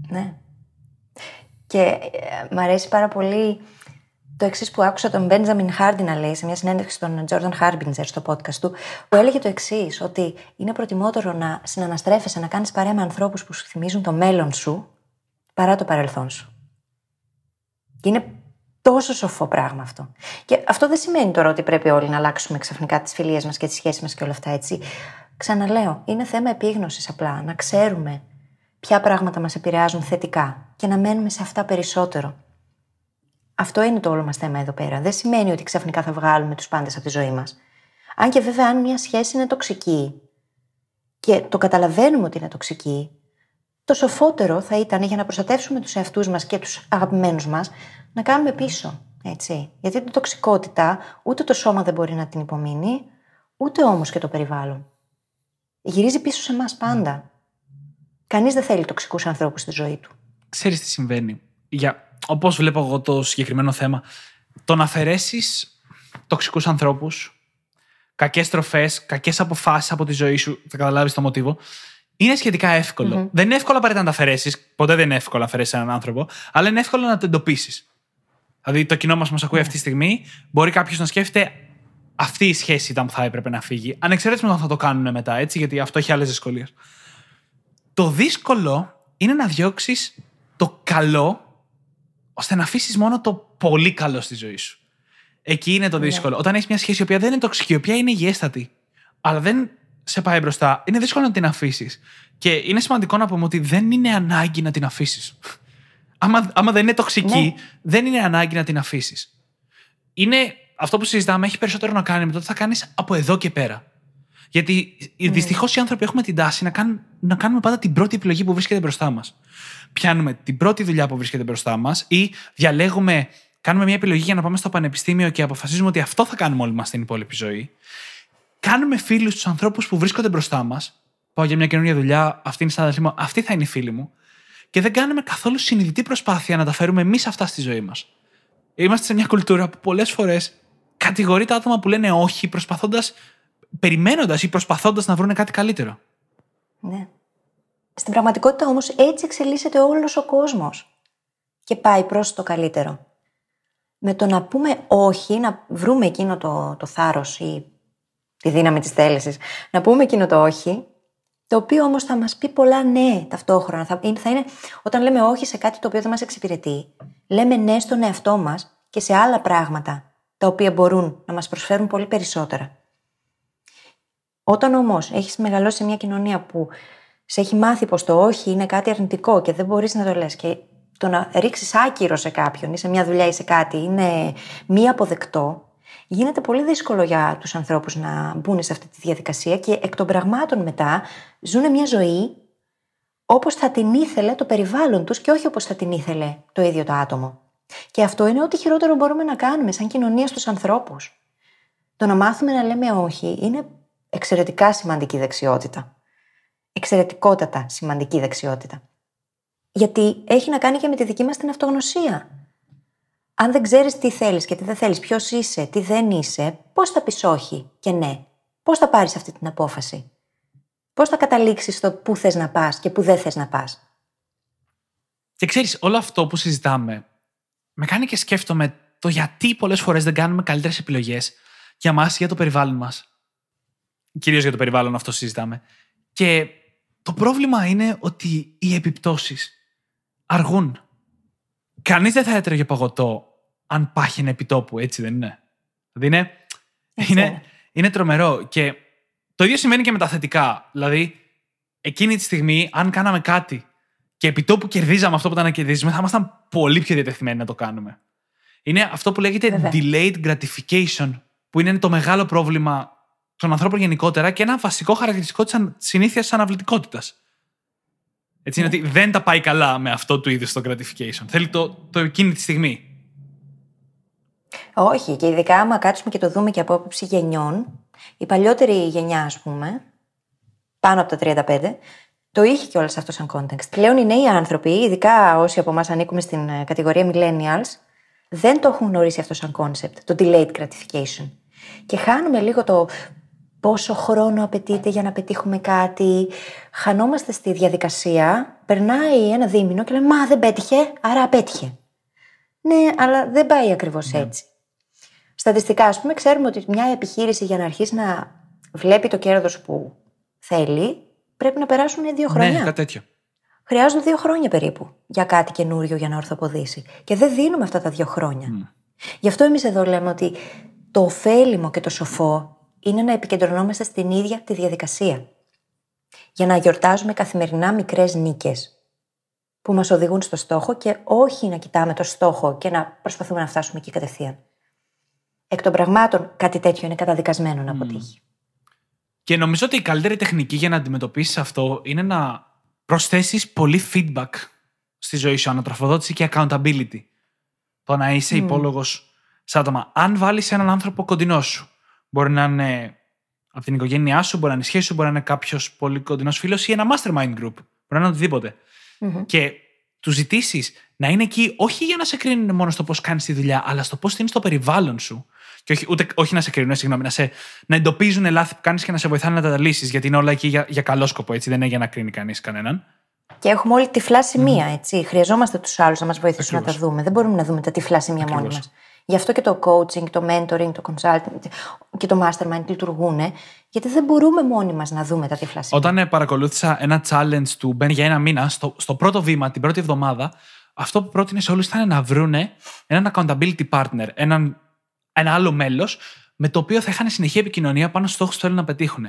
Speaker 2: Ναι. Και ε, μ' αρέσει πάρα πολύ το εξής που άκουσα τον Μπέντζαμιν Χάρντι να λέει σε μια συνέντευξη στον Τζόρνταν Χάρμπιντζερ στο podcast του, που έλεγε το εξής, ότι είναι προτιμότερο να συναναστρέφεσαι, να κάνεις παρέα με ανθρώπους που σου θυμίζουν το μέλλον σου, παρά το παρελθόν σου. Και είναι τόσο σοφό πράγμα αυτό. Και αυτό δεν σημαίνει τώρα ότι πρέπει όλοι να αλλάξουμε ξαφνικά τις φιλίες μας και τις σχέσεις μας και όλα αυτά έτσι. Ξαναλέω, είναι θέμα επίγνωσης απλά. Να ξέρουμε ποια πράγματα μας επηρεάζουν θετικά και να μένουμε σε αυτά περισσότερο. Αυτό είναι το όλο μας θέμα εδώ πέρα. Δεν σημαίνει ότι ξαφνικά θα βγάλουμε τους πάντες από τη ζωή μας. Αν και βέβαια, αν μια σχέση είναι τοξική και το καταλαβαίνουμε ότι είναι τοξική, το σοφότερο θα ήταν για να προστατεύσουμε τους εαυτούς μας και τους αγαπημένους μας να κάνουμε πίσω. Έτσι. Γιατί την τοξικότητα ούτε το σώμα δεν μπορεί να την υπομείνει, ούτε όμως και το περιβάλλον. Γυρίζει πίσω σε εμάς πάντα. Κανείς δεν θέλει τοξικούς ανθρώπους στη ζωή του.
Speaker 3: Ξέρεις τι συμβαίνει. Για, όπως βλέπω εγώ το συγκεκριμένο θέμα, το να αφαιρέσεις τοξικούς ανθρώπους, κακές τροφές, κακές αποφάσεις από τη ζωή σου, θα καταλάβεις το μοτίβο, είναι σχετικά εύκολο. Δεν είναι εύκολο απαραίτητα να τα αφαιρέσεις. Ποτέ δεν είναι εύκολο να αφαιρέσεις έναν άνθρωπο, αλλά είναι εύκολο να το εντοπίσεις. Δηλαδή, το κοινό μας μας ακούει αυτή τη στιγμή, μπορεί κάποιος να σκέφτεται αυτή η σχέση ήταν που θα έπρεπε να φύγει. Ανεξαρτήτω με το αν θα το κάνουν μετά, έτσι, γιατί αυτό έχει άλλες δυσκολίες. Το δύσκολο είναι να διώξεις το καλό ώστε να αφήσεις μόνο το πολύ καλό στη ζωή σου. Εκεί είναι το δύσκολο. Όταν έχεις μια σχέση η οποία δεν είναι τοξική, η οποία είναι υγιέστατη, αλλά δεν σε πάει μπροστά, είναι δύσκολο να την αφήσεις. Και είναι σημαντικό να πούμε ότι δεν είναι ανάγκη να την αφήσεις. άμα, άμα δεν είναι τοξική,
Speaker 2: Ναι.
Speaker 3: δεν είναι ανάγκη να την αφήσεις. Είναι αυτό που συζητάμε έχει περισσότερο να κάνει με το τι θα κάνεις από εδώ και πέρα. Γιατί mm. δυστυχώς οι άνθρωποι έχουμε την τάση να, κάνουν, να κάνουμε πάντα την πρώτη επιλογή που βρίσκεται μπροστά μας. Πιάνουμε την πρώτη δουλειά που βρίσκεται μπροστά μας ή διαλέγουμε, κάνουμε μια επιλογή για να πάμε στο πανεπιστήμιο και αποφασίζουμε ότι αυτό θα κάνουμε όλοι μας στην υπόλοιπη ζωή. Κάνουμε φίλους τους ανθρώπους που βρίσκονται μπροστά μας. Πάω για μια καινούργια δουλειά, αυτή είναι η συνάδελφή μου, αυτή θα είναι η φίλη μου. Και δεν κάνουμε καθόλου συνειδητή προσπάθεια να τα φέρουμε εμείς αυτά στη ζωή μας. Είμαστε σε μια κουλτούρα που πολλές φορές κατηγορεί τα άτομα που λένε όχι, προσπαθώντας, περιμένοντας ή προσπαθώντας να βρουν κάτι καλύτερο.
Speaker 2: Ναι. Στην πραγματικότητα όμως έτσι εξελίσσεται όλος ο κόσμος. Και πάει προς το καλύτερο. Με το να πούμε όχι, να βρούμε εκείνο το, το θάρρος ή τη δύναμη της θέλησης, να πούμε εκείνο το όχι, το οποίο όμως θα μας πει πολλά ναι ταυτόχρονα. Θα είναι, θα είναι, όταν λέμε όχι σε κάτι το οποίο δεν μας εξυπηρετεί, λέμε ναι στον εαυτό μας και σε άλλα πράγματα τα οποία μπορούν να μας προσφέρουν πολύ περισσότερα. Όταν όμως έχεις μεγαλώσει σε μια κοινωνία που σε έχει μάθει πως το όχι είναι κάτι αρνητικό και δεν μπορείς να το λες και το να ρίξεις άκυρο σε κάποιον ή σε μια δουλειά ή σε κάτι είναι μη αποδεκτό, γίνεται πολύ δύσκολο για τους ανθρώπους να μπουν σε αυτή τη διαδικασία και εκ των πραγμάτων μετά ζουν μια ζωή όπως θα την ήθελε το περιβάλλον τους και όχι όπως θα την ήθελε το ίδιο το άτομο. Και αυτό είναι ό,τι χειρότερο μπορούμε να κάνουμε σαν κοινωνία στους ανθρώπους. Το να μάθουμε να λέμε όχι είναι εξαιρετικά σημαντική δεξιότητα. Εξαιρετικότατα σημαντική δεξιότητα. Γιατί έχει να κάνει και με τη δική μας την αυτογνωσία. Αν δεν ξέρεις τι θέλεις και τι δεν θέλεις, ποιος είσαι, τι δεν είσαι, πώς θα πεις όχι και ναι. Πώς θα πάρεις αυτή την απόφαση. Πώς θα καταλήξεις στο πού θες να πας και πού δεν θες να πας.
Speaker 3: Και ξέρεις, όλο αυτό που συζητάμε με κάνει και σκέφτομαι το γιατί πολλές φορές δεν κάνουμε καλύτερες επιλογές για μας για το περιβάλλον μας. Κυρίως για το περιβάλλον αυτό συζητάμε. Και το πρόβλημα είναι ότι οι επιπτώσεις αργούν. Κανείς δεν θα έτρεγε παγωτό αν πάχαινε επιτόπου, έτσι δεν είναι; Δηλαδή είναι, είναι, είναι τρομερό. Και το ίδιο σημαίνει και με τα θετικά. Δηλαδή, εκείνη τη στιγμή, αν κάναμε κάτι και επί τόπου κερδίζαμε αυτό που ήταν να κερδίζουμε, θα ήμασταν πολύ πιο διατεθειμένοι να το κάνουμε. Είναι αυτό που λέγεται Βέβαια. delayed gratification, που είναι το μεγάλο πρόβλημα των ανθρώπων γενικότερα και ένα βασικό χαρακτηριστικό της συνήθειας της αναβλητικότητας. Έτσι είναι ναι. ότι δεν τα πάει καλά με αυτό του είδου το gratification. Θέλει το, το εκείνη τη στιγμή.
Speaker 2: Όχι, και ειδικά άμα κάτσουμε και το δούμε και από άποψη γενιών, η παλιότερη γενιά, ας πούμε, πάνω από τα 35, το είχε και όλο αυτό σαν context. Πλέον οι νέοι άνθρωποι, ειδικά όσοι από εμάς ανήκουμε στην ε, κατηγορία millennials, δεν το έχουν γνωρίσει αυτό σαν concept, το delayed gratification. Και χάνουμε λίγο το πόσο χρόνο απαιτείται για να πετύχουμε κάτι. Χανόμαστε στη διαδικασία, περνάει ένα δίμηνο και λέμε Μα δεν πέτυχε, άρα απέτυχε. Ναι, αλλά δεν πάει ακριβώς ναι. έτσι. Στατιστικά, ας πούμε, ξέρουμε ότι μια επιχείρηση για να αρχίσει να βλέπει το κέρδος που θέλει, πρέπει να περάσουν δύο ναι, χρόνια.
Speaker 3: Ναι, κάτι τέτοιο.
Speaker 2: Χρειάζονται δύο χρόνια περίπου για κάτι καινούριο για να ορθοποδήσει. Και δεν δίνουμε αυτά τα δύο χρόνια. Mm. Γι' αυτό εμείς εδώ λέμε ότι το ωφέλιμο και το σοφό είναι να επικεντρωνόμαστε στην ίδια τη διαδικασία. Για να γιορτάζουμε καθημερινά μικρές νίκες που μας οδηγούν στο στόχο και όχι να κοιτάμε το στόχο και να προσπαθούμε να φτάσουμε εκεί κατευθείαν. Εκ των πραγμάτων, κάτι τέτοιο είναι καταδικασμένο να αποτύχει.
Speaker 3: Και νομίζω ότι η καλύτερη τεχνική για να αντιμετωπίσεις αυτό είναι να προσθέσεις πολύ feedback στη ζωή σου, ανατροφοδότηση και accountability. Το να είσαι mm. υπόλογος σε άτομα. Αν βάλεις έναν άνθρωπο κοντινός σου, μπορεί να είναι από την οικογένειά σου, μπορεί να είναι σχέση σου, μπορεί να είναι κάποιος πολύ κοντινός φίλος ή ένα mastermind group. Μπορεί να είναι οτιδήποτε. Mm-hmm. Και του ζητήσεις να είναι εκεί όχι για να σε κρίνουν μόνο στο πώς κάνεις τη δουλειά, αλλά στο πώς είναι στο περιβάλλον σου και όχι, ούτε, όχι να σε κρίνουν, συγγνώμη, να, σε, να εντοπίζουν λάθη που κάνεις και να σε βοηθάνε να τα λύσεις. Γιατί είναι όλα εκεί για, για καλό σκοπό, έτσι. Δεν είναι για να κρίνει κανείς κανέναν.
Speaker 2: Και έχουμε όλη τυφλά σημεία, mm. έτσι. Χρειαζόμαστε τους άλλους να μας βοηθήσουν Ακριβώς. να τα δούμε. Δεν μπορούμε να δούμε τα τυφλά σημεία Ακριβώς. μόνοι μας. Γι' αυτό και το coaching, το mentoring, το consulting και το mastermind λειτουργούν, γιατί δεν μπορούμε μόνοι μας να δούμε τα τυφλά σημεία.
Speaker 3: Όταν ε, παρακολούθησα ένα challenge του Ben για ένα μήνα, στο, στο πρώτο βήμα, την πρώτη εβδομάδα, αυτό που πρότεινε σε όλους ήταν να βρούνε έναν accountability partner, έναν ένα άλλο μέλος με το οποίο θα είχαν συνεχή επικοινωνία πάνω στους στόχους που θέλουν να πετύχουν.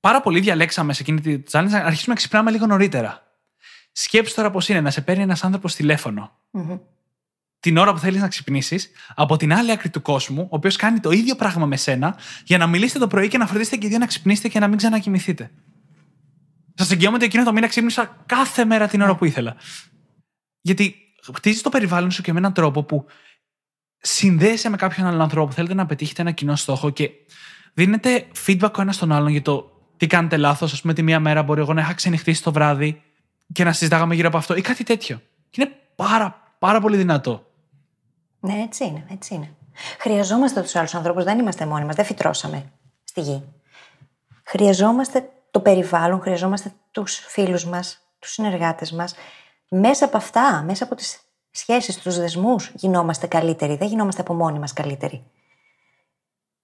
Speaker 3: Πάρα πολύ διαλέξαμε σε εκείνη τη challenge να αρχίσουμε να ξυπνάμε λίγο νωρίτερα. Σκέψου τώρα πώς είναι να σε παίρνει ένας άνθρωπος τηλέφωνο. Mm-hmm. την ώρα που θέλεις να ξυπνήσεις από την άλλη άκρη του κόσμου, ο οποίος κάνει το ίδιο πράγμα με σένα, για να μιλήσετε το πρωί και να φροντίσετε και οι δύο να ξυπνήσετε και να μην ξανακοιμηθείτε. Σας εγγυώμαι ότι εκείνο το μήνα ξύπνησα κάθε μέρα την ώρα που ήθελα. Γιατί χτίζεις το περιβάλλον σου και με έναν τρόπο που συνδέεσαι με κάποιον άλλον ανθρώπου, θέλετε να πετύχετε ένα κοινό στόχο και δίνετε feedback ο ένας στον άλλον για το τι κάνετε λάθος. Α πούμε, τη μία μέρα μπορεί εγώ να είχα ξενυχτήσει το βράδυ και να συζητάγαμε γύρω από αυτό ή κάτι τέτοιο. Και είναι πάρα, πάρα πολύ δυνατό.
Speaker 2: Ναι, έτσι είναι, έτσι είναι. Χρειαζόμαστε τους άλλους ανθρώπους, δεν είμαστε μόνοι μας, δεν φυτρώσαμε στη γη. Χρειαζόμαστε το περιβάλλον, χρειαζόμαστε τους φίλους μας, τους συνεργάτες μας. Μέσα από αυτά, μέσα από τις σχέσεις, του δεσμούς, γινόμαστε καλύτεροι. Δεν γινόμαστε από μόνοι μας καλύτεροι.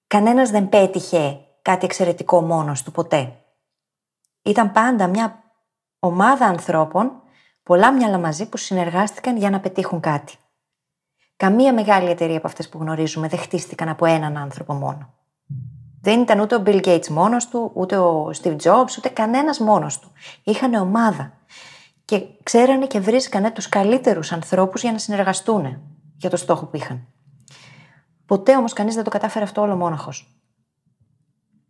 Speaker 2: Κανένας δεν πέτυχε κάτι εξαιρετικό μόνος του ποτέ. Ήταν πάντα μια ομάδα ανθρώπων, πολλά μυαλά μαζί που συνεργάστηκαν για να πετύχουν κάτι. Καμία μεγάλη εταιρεία από αυτές που γνωρίζουμε δεν χτίστηκαν από έναν άνθρωπο μόνο. Δεν ήταν ούτε ο Bill Gates μόνος του, ούτε ο Steve Jobs, ούτε κανένας μόνος του. Είχαν ομάδα. Και ξέρανε και βρίσκανε τους καλύτερους ανθρώπους για να συνεργαστούν για το στόχο που είχαν. Ποτέ όμως κανείς δεν το κατάφερε αυτό όλο μόναχος.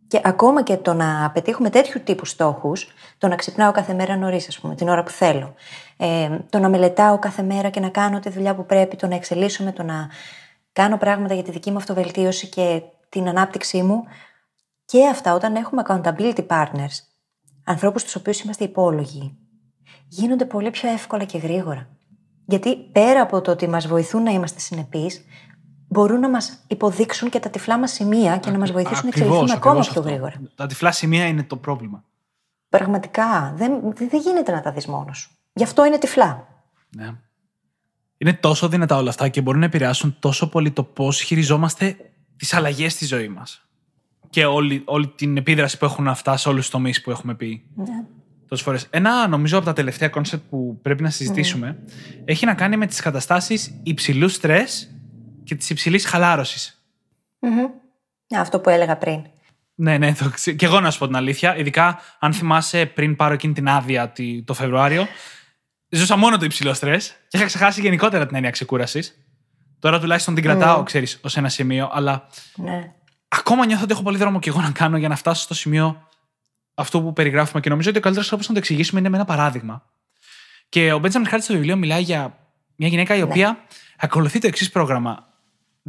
Speaker 2: Και ακόμα και το να πετύχουμε τέτοιου τύπου στόχους, το να ξυπνάω κάθε μέρα νωρίς, ας πούμε, την ώρα που θέλω, ε, το να μελετάω κάθε μέρα και να κάνω τη δουλειά που πρέπει, το να εξελίσσομαι, το να κάνω πράγματα για τη δική μου αυτοβελτίωση και την ανάπτυξή μου. Και αυτά όταν έχουμε accountability partners, ανθρώπους στους οποίους είμαστε υπόλογοι, γίνονται πολύ πιο εύκολα και γρήγορα. Γιατί πέρα από το ότι μας βοηθούν να είμαστε συνεπείς, μπορούν να μας υποδείξουν και τα τυφλά μας σημεία και να μας βοηθήσουν να εξελιχθούμε ακόμα πιο γρήγορα.
Speaker 3: Τα τυφλά σημεία είναι το πρόβλημα.
Speaker 2: Πραγματικά. Δεν, δεν γίνεται να τα δεις μόνος σου. Γι' αυτό είναι τυφλά.
Speaker 3: Ναι. Είναι τόσο δυνατά όλα αυτά και μπορούν να επηρεάσουν τόσο πολύ το πώς χειριζόμαστε τις αλλαγές στη ζωή μας. Και όλη, όλη την επίδραση που έχουν αυτά σε όλους τους τομείς που έχουμε πει.
Speaker 2: Ναι.
Speaker 3: Τόσες φορές. Ένα νομίζω από τα τελευταία concept που πρέπει να συζητήσουμε έχει να κάνει με τις καταστάσεις υψηλού στρες και της υψηλής χαλάρωσης.
Speaker 2: Mm-hmm. Αυτό που έλεγα πριν.
Speaker 3: Ναι, ναι, το, και εγώ να σου πω την αλήθεια. Ειδικά αν θυμάσαι πριν πάρω εκείνη την άδεια το Φεβρουάριο, ζούσα μόνο το υψηλό στρες και είχα ξεχάσει γενικότερα την έννοια ξεκούρασης. Τώρα τουλάχιστον την κρατάω, mm. ξέρεις, ως ένα σημείο, αλλά.
Speaker 2: Ναι.
Speaker 3: Ακόμα νιώθω ότι έχω πολύ δρόμο και εγώ να κάνω για να φτάσω στο σημείο αυτό που περιγράφουμε και νομίζω ότι ο καλύτερος τρόπος να το εξηγήσουμε είναι με ένα παράδειγμα. Και ο Μπέντζαμιν Χάρτ στο βιβλίο μιλάει για μια γυναίκα η ναι. οποία ακολουθεί το εξής πρόγραμμα.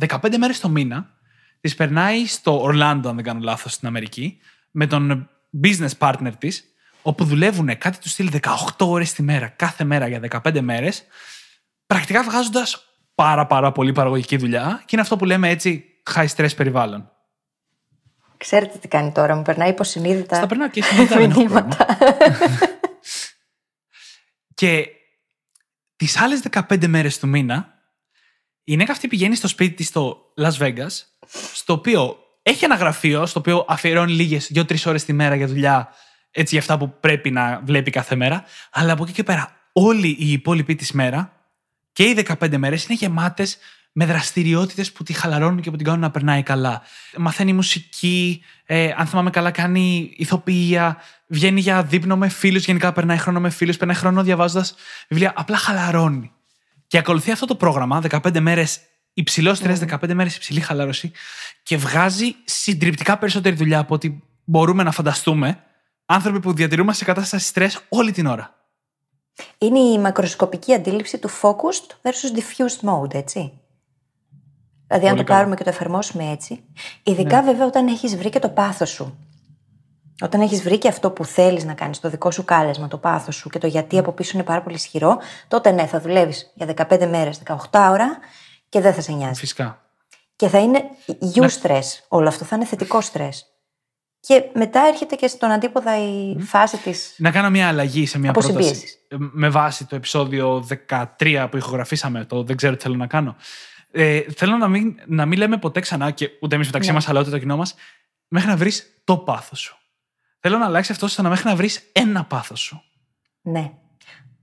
Speaker 3: 15 μέρες το μήνα τι περνάει στο Ορλάντο, αν δεν κάνω λάθος, στην Αμερική, με τον business partner της, όπου δουλεύουν κάτι του στυλ 18 ώρες τη μέρα, κάθε μέρα για 15 μέρες, πρακτικά βγάζοντας πάρα πάρα πολύ παραγωγική δουλειά και είναι αυτό που λέμε έτσι high stress περιβάλλον.
Speaker 2: Ξέρετε τι κάνει τώρα, μου περνάει υποσυνείδητα.
Speaker 3: Στα περνάω και συνείδητα. και τις άλλες 15 μέρες του μήνα η γυναίκα αυτή πηγαίνει στο σπίτι της στο Las Vegas, στο οποίο έχει ένα γραφείο, στο οποίο αφιερώνει λίγες δύο-τρεις ώρες τη μέρα για δουλειά, έτσι για αυτά που πρέπει να βλέπει κάθε μέρα. Αλλά από εκεί και πέρα, όλη η υπόλοιπη της μέρα και οι 15 μέρες είναι γεμάτες με δραστηριότητες που τη χαλαρώνουν και που την κάνουν να περνάει καλά. Μαθαίνει μουσική, ε, αν θυμάμαι καλά, κάνει ηθοποιία, βγαίνει για δείπνο με φίλους, γενικά περνάει χρόνο με φίλους, περνάει χρόνο διαβάζοντας βιβλία. Απλά χαλαρώνει. Και ακολουθεί αυτό το πρόγραμμα, 15 μέρες υψηλός στρες, 15 μέρες υψηλή χαλάρωση και βγάζει συντριπτικά περισσότερη δουλειά από ό,τι μπορούμε να φανταστούμε άνθρωποι που διατηρούμε σε κατάσταση στρες όλη την ώρα.
Speaker 2: Είναι η μακροσκοπική αντίληψη του focused versus diffused mode, έτσι. Δηλαδή, αν το πάρουμε και το εφαρμόσουμε έτσι. Ειδικά ναι. βέβαια όταν έχεις βρει και το πάθος σου. Όταν έχεις βρει και αυτό που θέλεις να κάνεις, το δικό σου κάλεσμα, το πάθος σου και το γιατί από πίσω είναι πάρα πολύ ισχυρό, τότε ναι, θα δουλεύεις για 15 μέρες, 18 ώρα και δεν θα σε νοιάζει.
Speaker 3: Φυσικά.
Speaker 2: Και θα είναι you ναι. stress όλο αυτό, θα είναι θετικό stress. Και μετά έρχεται και στον αντίποδα η φάση της.
Speaker 3: Να κάνω μια αλλαγή σε μια πρόταση. Με βάση το επεισόδιο 13 που ηχογραφήσαμε, το δεν ξέρω τι θέλω να κάνω. Ε, θέλω να μην, να μην λέμε ποτέ ξανά και ούτε εμείς μεταξύ ναι. μας, αλλά ούτε το κοινό μας, μέχρι να βρεις το πάθος σου. Θέλω να αλλάξει αυτό ώστε να μέχρι να βρεις ένα πάθος σου.
Speaker 2: Ναι.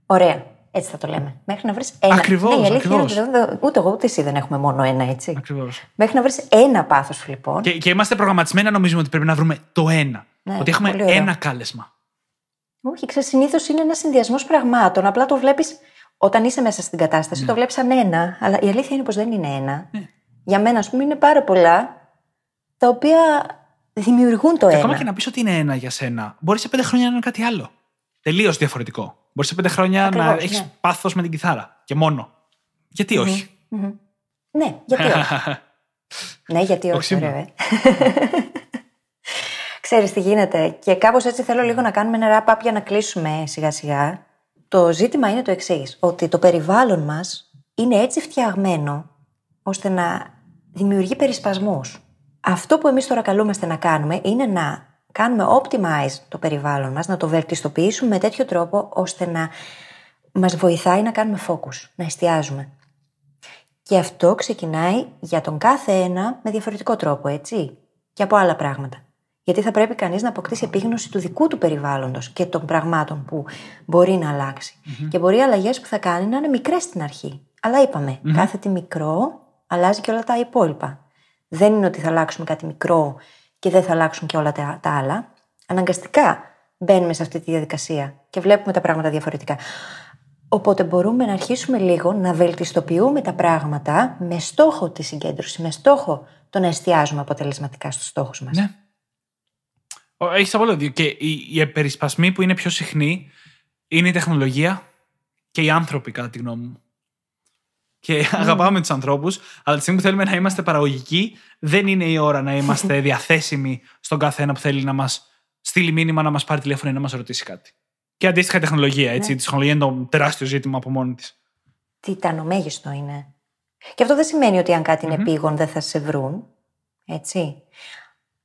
Speaker 2: Ωραία. Έτσι θα το λέμε. Μέχρι να βρεις ένα.
Speaker 3: Ακριβώς. Ναι, ακριβώς.
Speaker 2: ούτε εγώ ούτε εσύ δεν έχουμε μόνο ένα, έτσι.
Speaker 3: Ακριβώς.
Speaker 2: Μέχρι να βρεις ένα πάθος σου, λοιπόν.
Speaker 3: Και, και είμαστε προγραμματισμένοι να νομίζουμε ότι πρέπει να βρούμε το ένα. Ναι, ότι έχουμε ένα κάλεσμα.
Speaker 2: Όχι, ξέρεις, συνήθως είναι ένας συνδυασμός πραγμάτων. Απλά το βλέπεις Όταν είσαι μέσα στην κατάσταση, το βλέπεις σαν ένα, αλλά η αλήθεια είναι πως δεν είναι ένα. Για μένα, ας πούμε, είναι πάρα πολλά τα οποία δημιουργούν το
Speaker 3: Και
Speaker 2: ένα.
Speaker 3: ακόμα και να πεις ότι είναι ένα για σένα, μπορεί σε πέντε χρόνια να είναι κάτι άλλο. Τελείως διαφορετικό. Μπορεί σε πέντε χρόνια να
Speaker 2: Ακριβώς,
Speaker 3: έχεις
Speaker 2: ναι.
Speaker 3: πάθος με την κιθάρα. Και μόνο. Γιατί όχι;
Speaker 2: Ναι, γιατί όχι; ναι, γιατί όχι,
Speaker 3: Οξύμορο.
Speaker 2: ωραία. Ξέρεις τι γίνεται και κάπως έτσι θέλω λίγο να κάνουμε ένα wrap-up για να κλείσουμε σιγά σιγά. Το ζήτημα είναι το εξής ότι το περιβάλλον μας είναι έτσι φτιαγμένο ώστε να δημιουργεί περισπασμούς. Αυτό που εμείς τώρα καλούμαστε να κάνουμε είναι να κάνουμε optimize το περιβάλλον μας, να το βελτιστοποιήσουμε με τέτοιο τρόπο ώστε να μας βοηθάει να κάνουμε focus, να εστιάζουμε. Και αυτό ξεκινάει για τον κάθε ένα με διαφορετικό τρόπο, έτσι. Και από άλλα πράγματα. Γιατί θα πρέπει κανείς να αποκτήσει επίγνωση του δικού του περιβάλλοντος και των πραγμάτων που μπορεί να αλλαξει Και μπορεί οι αλλαγές που θα κάνει να είναι μικρές στην αρχή. Αλλά είπαμε, κάθε τι μικρό αλλάζει και όλα τα υπόλοιπα. Δεν είναι ότι θα αλλάξουμε κάτι μικρό και δεν θα αλλάξουν και όλα τα, τα άλλα. Αναγκαστικά μπαίνουμε σε αυτή τη διαδικασία και βλέπουμε τα πράγματα διαφορετικά. Οπότε μπορούμε να αρχίσουμε λίγο να βελτιστοποιούμε τα πράγματα με στόχο τη συγκέντρωση, με στόχο το να εστιάζουμε αποτελεσματικά στους στόχους μας.
Speaker 3: Ναι. Έχεις απόλυτο δίκιο. Και οι, οι περισπασμοί που είναι πιο συχνοί είναι η τεχνολογία και οι άνθρωποι, κατά τη γνώμη μου. Και αγαπάμε τους ανθρώπους, αλλά τη στιγμή που θέλουμε να είμαστε παραγωγικοί, δεν είναι η ώρα να είμαστε διαθέσιμοι στον κάθε ένα που θέλει να μας στείλει μήνυμα, να μας πάρει τηλέφωνο ή να μας ρωτήσει κάτι. Και αντίστοιχα η τεχνολογία. Έτσι. Η τεχνολογία είναι το τεράστιο ζήτημα από μόνη της.
Speaker 2: Τιτανομέγιστο είναι. Και αυτό δεν σημαίνει ότι αν κάτι είναι επίγον δεν θα σε βρουν. Έτσι.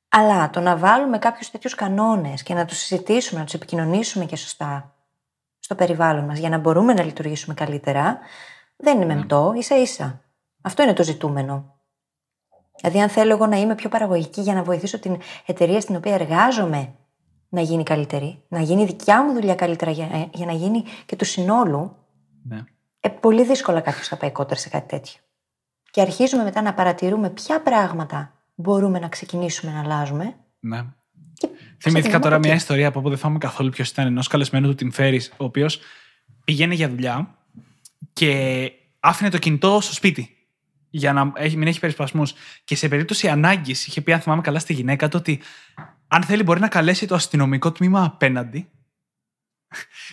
Speaker 2: Αλλά το να βάλουμε κάποιους τέτοιους κανόνες και να τους συζητήσουμε, να τους επικοινωνήσουμε και σωστά στο περιβάλλον μας για να μπορούμε να λειτουργήσουμε καλύτερα, δεν είναι μεμπτό, ίσα ίσα. Αυτό είναι το ζητούμενο. Δηλαδή, αν θέλω εγώ να είμαι πιο παραγωγική για να βοηθήσω την εταιρεία στην οποία εργάζομαι να γίνει καλύτερη, να γίνει η δικιά μου δουλειά καλύτερα για, για να γίνει και του συνόλου,
Speaker 3: Ναι.
Speaker 2: ε, πολύ δύσκολα κάποιος θα πάει κόντρα σε κάτι τέτοιο. Και αρχίζουμε μετά να παρατηρούμε ποια πράγματα μπορούμε να ξεκινήσουμε να αλλάζουμε.
Speaker 3: ναι.
Speaker 2: Και
Speaker 3: Θυμήθηκα
Speaker 2: ξεκινάμε
Speaker 3: τώρα
Speaker 2: από
Speaker 3: μια
Speaker 2: εκεί.
Speaker 3: ιστορία από όπου δεν θυμάμαι καθόλου ποιος ήταν ενός καλεσμένου του Tim Ferris, ο οποίος πηγαίνει για δουλειά και άφηνε το κινητό στο σπίτι για να έχει, μην έχει περισπασμούς. Και σε περίπτωση ανάγκης, είχε πει, αν θυμάμαι καλά, στη γυναίκα του ότι αν θέλει μπορεί να καλέσει το αστυνομικό τμήμα απέναντι.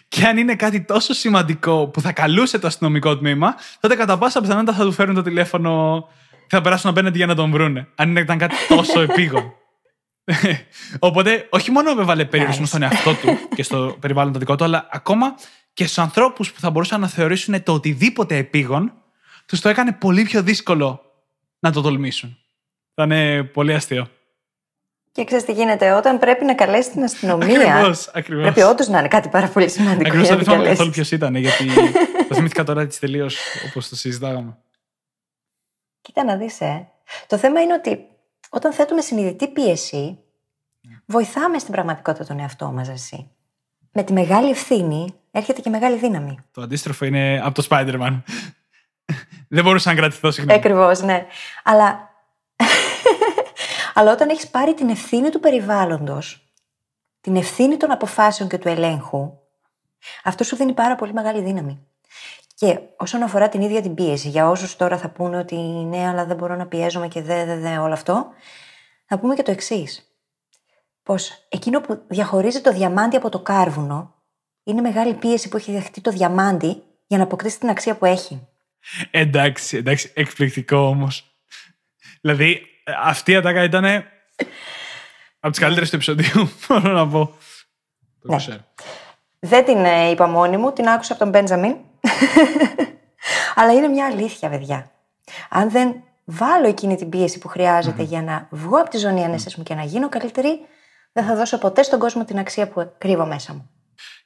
Speaker 3: Και αν είναι κάτι τόσο σημαντικό που θα καλούσε το αστυνομικό τμήμα, τότε κατά πάσα πιθανότητα θα του φέρουν το τηλέφωνο και θα περάσουν απέναντι για να τον βρούνε. Αν είναι- ήταν κάτι τόσο επίγον. Οπότε, όχι μόνο έβαλε περιορισμού
Speaker 2: Nice.
Speaker 3: στον εαυτό του και στο περιβάλλον το δικό του, αλλά ακόμα και στους ανθρώπους που θα μπορούσαν να θεωρήσουν το οτιδήποτε επίγον, τους το έκανε πολύ πιο δύσκολο να το τολμήσουν. Ήταν πολύ αστείο.
Speaker 2: Και ξέρεις τι γίνεται, όταν πρέπει να καλέσει την αστυνομία.
Speaker 3: Ακριβώς, ακριβώς.
Speaker 2: Πρέπει όντως να είναι κάτι πάρα πολύ σημαντικό.
Speaker 3: Ακριβώς
Speaker 2: για
Speaker 3: δεν
Speaker 2: να την
Speaker 3: θυμάμαι καθόλου
Speaker 2: καλέσεις.
Speaker 3: ποιος ήταν, γιατί το θυμήθηκα τώρα έτσι τελείως όπως το συζητάγαμε.
Speaker 2: Κοίτα να δεις, ε. Το θέμα είναι ότι όταν θέτουμε συνειδητή πίεση, βοηθάμε στην πραγματικότητα τον εαυτό μας, εσύ. Με τη μεγάλη ευθύνη έρχεται και μεγάλη δύναμη.
Speaker 3: Το αντίστροφο είναι από το Spider-Man. δεν μπορούσα να κρατηθώ, συγγνώμη.
Speaker 2: Ακριβώς, ναι. Αλλά... Αλλά όταν έχεις πάρει την ευθύνη του περιβάλλοντος, την ευθύνη των αποφάσεων και του ελέγχου, αυτό σου δίνει πάρα πολύ μεγάλη δύναμη. Και όσον αφορά την ίδια την πίεση, για όσους τώρα θα πούνε ότι ναι, αλλά δεν μπορώ να πιέζομαι και δε, δε, δε, όλο αυτό, θα πούμε και το εξής. Πως εκείνο που διαχωρίζει το διαμάντι από το κάρβουνο είναι μεγάλη πίεση που έχει δεχτεί το διαμάντι για να αποκτήσει την αξία που έχει.
Speaker 3: Εντάξει, εντάξει, εκπληκτικό όμως. Δηλαδή, αυτή η ατάκα ήταν από τις καλύτερες του επεισοδίου, μπορώ να πω. Το
Speaker 2: Ναι.
Speaker 3: ξέρω.
Speaker 2: Δεν την ε, είπα μόνη μου, την άκουσα από τον Μπέντζαμιν. Αλλά είναι μια αλήθεια, παιδιά. Αν δεν βάλω εκείνη την πίεση που χρειάζεται για να βγω από τη ζώνη ανέσης μου και να γίνω καλύτερη, δεν θα δώσω ποτέ στον κόσμο την αξία που κρύβω μέσα μου.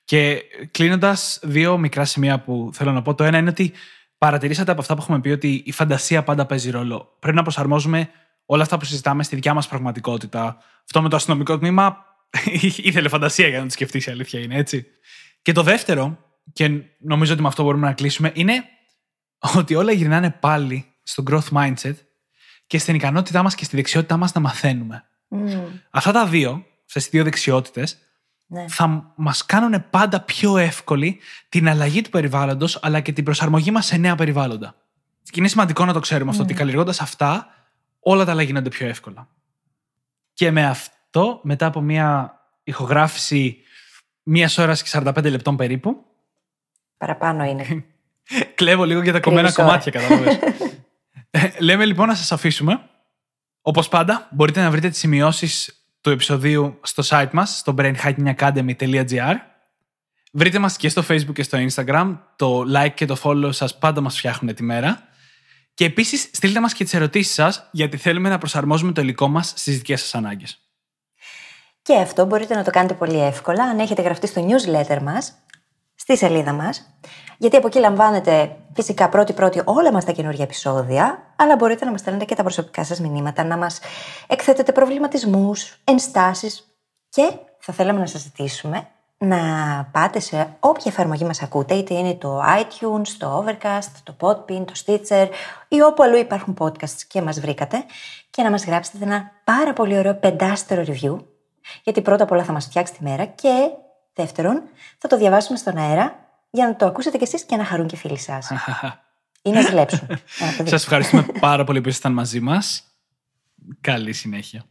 Speaker 3: Και κλείνοντας, δύο μικρά σημεία που θέλω να πω. Το ένα είναι ότι παρατηρήσατε από αυτά που έχουμε πει ότι η φαντασία πάντα παίζει ρόλο. Πρέπει να προσαρμόζουμε όλα αυτά που συζητάμε στη δικιά μας πραγματικότητα. Αυτό με το αστυνομικό τμήμα ήθελε φαντασία για να το σκεφτείς, η αλήθεια είναι έτσι. Και το δεύτερο, και νομίζω ότι με αυτό μπορούμε να κλείσουμε, είναι ότι όλα γυρνάνε πάλι στο growth mindset και στην ικανότητά μας και στη δεξιότητά μας να μαθαίνουμε. Αυτά τα δύο, αυτές οι δύο δεξιότητες,
Speaker 2: Ναι.
Speaker 3: θα μας κάνουν πάντα πιο εύκολη την αλλαγή του περιβάλλοντος αλλά και την προσαρμογή μας σε νέα περιβάλλοντα. Και είναι σημαντικό να το ξέρουμε αυτό, ότι καλλιεργώντας αυτά, όλα τα άλλα γίνονται πιο εύκολα. Και με αυτό, μετά από μια ηχογράφηση μίας ώρας και 45 λεπτών περίπου,
Speaker 2: Παραπάνω είναι.
Speaker 3: κλέβω λίγο για τα κομμένα
Speaker 2: Κρύβεις ώρα.
Speaker 3: κομμάτια, κατάλαβες. Ε, Λέμε λοιπόν να σας αφήσουμε. Όπως πάντα, μπορείτε να βρείτε τις σημειώσεις του επεισοδίου στο site μας, στο brainhackingacademy.gr. Βρείτε μας και στο facebook και στο instagram. Το like και το follow σας πάντα μας φτιάχνουν τη μέρα. Και επίσης στείλτε μας και τις ερωτήσεις σας, γιατί θέλουμε να προσαρμόζουμε το υλικό μας στις δικές σας ανάγκες.
Speaker 2: Και αυτό μπορείτε να το κάνετε πολύ εύκολα αν έχετε γραφτεί στο newsletter μας, στη σελίδα μας, γιατί από εκεί λαμβάνετε φυσικά πρώτη-πρώτη όλα μας τα καινούργια επεισόδια, αλλά μπορείτε να μας στέλνετε και τα προσωπικά σας μηνύματα, να μας εκθέτετε προβληματισμούς, ενστάσεις και θα θέλαμε να σας ζητήσουμε να πάτε σε όποια εφαρμογή μας ακούτε, είτε είναι το iTunes, το Overcast, το Podbean, το Stitcher ή όπου αλλού υπάρχουν podcasts και μας βρήκατε και να μας γράψετε ένα πάρα πολύ ωραίο πεντάστερο review γιατί πρώτα απ' όλα θα μας φτιάξει τη μέρα και δεύτερον θα το διαβάσουμε στον αέρα για να το ακούσετε κι εσείς και να χαρούν και οι φίλοι σας. ή να ζηλέψουν. Να το δείτε.
Speaker 3: Σας ευχαριστούμε πάρα πολύ που ήσασταν μαζί μας. Καλή συνέχεια.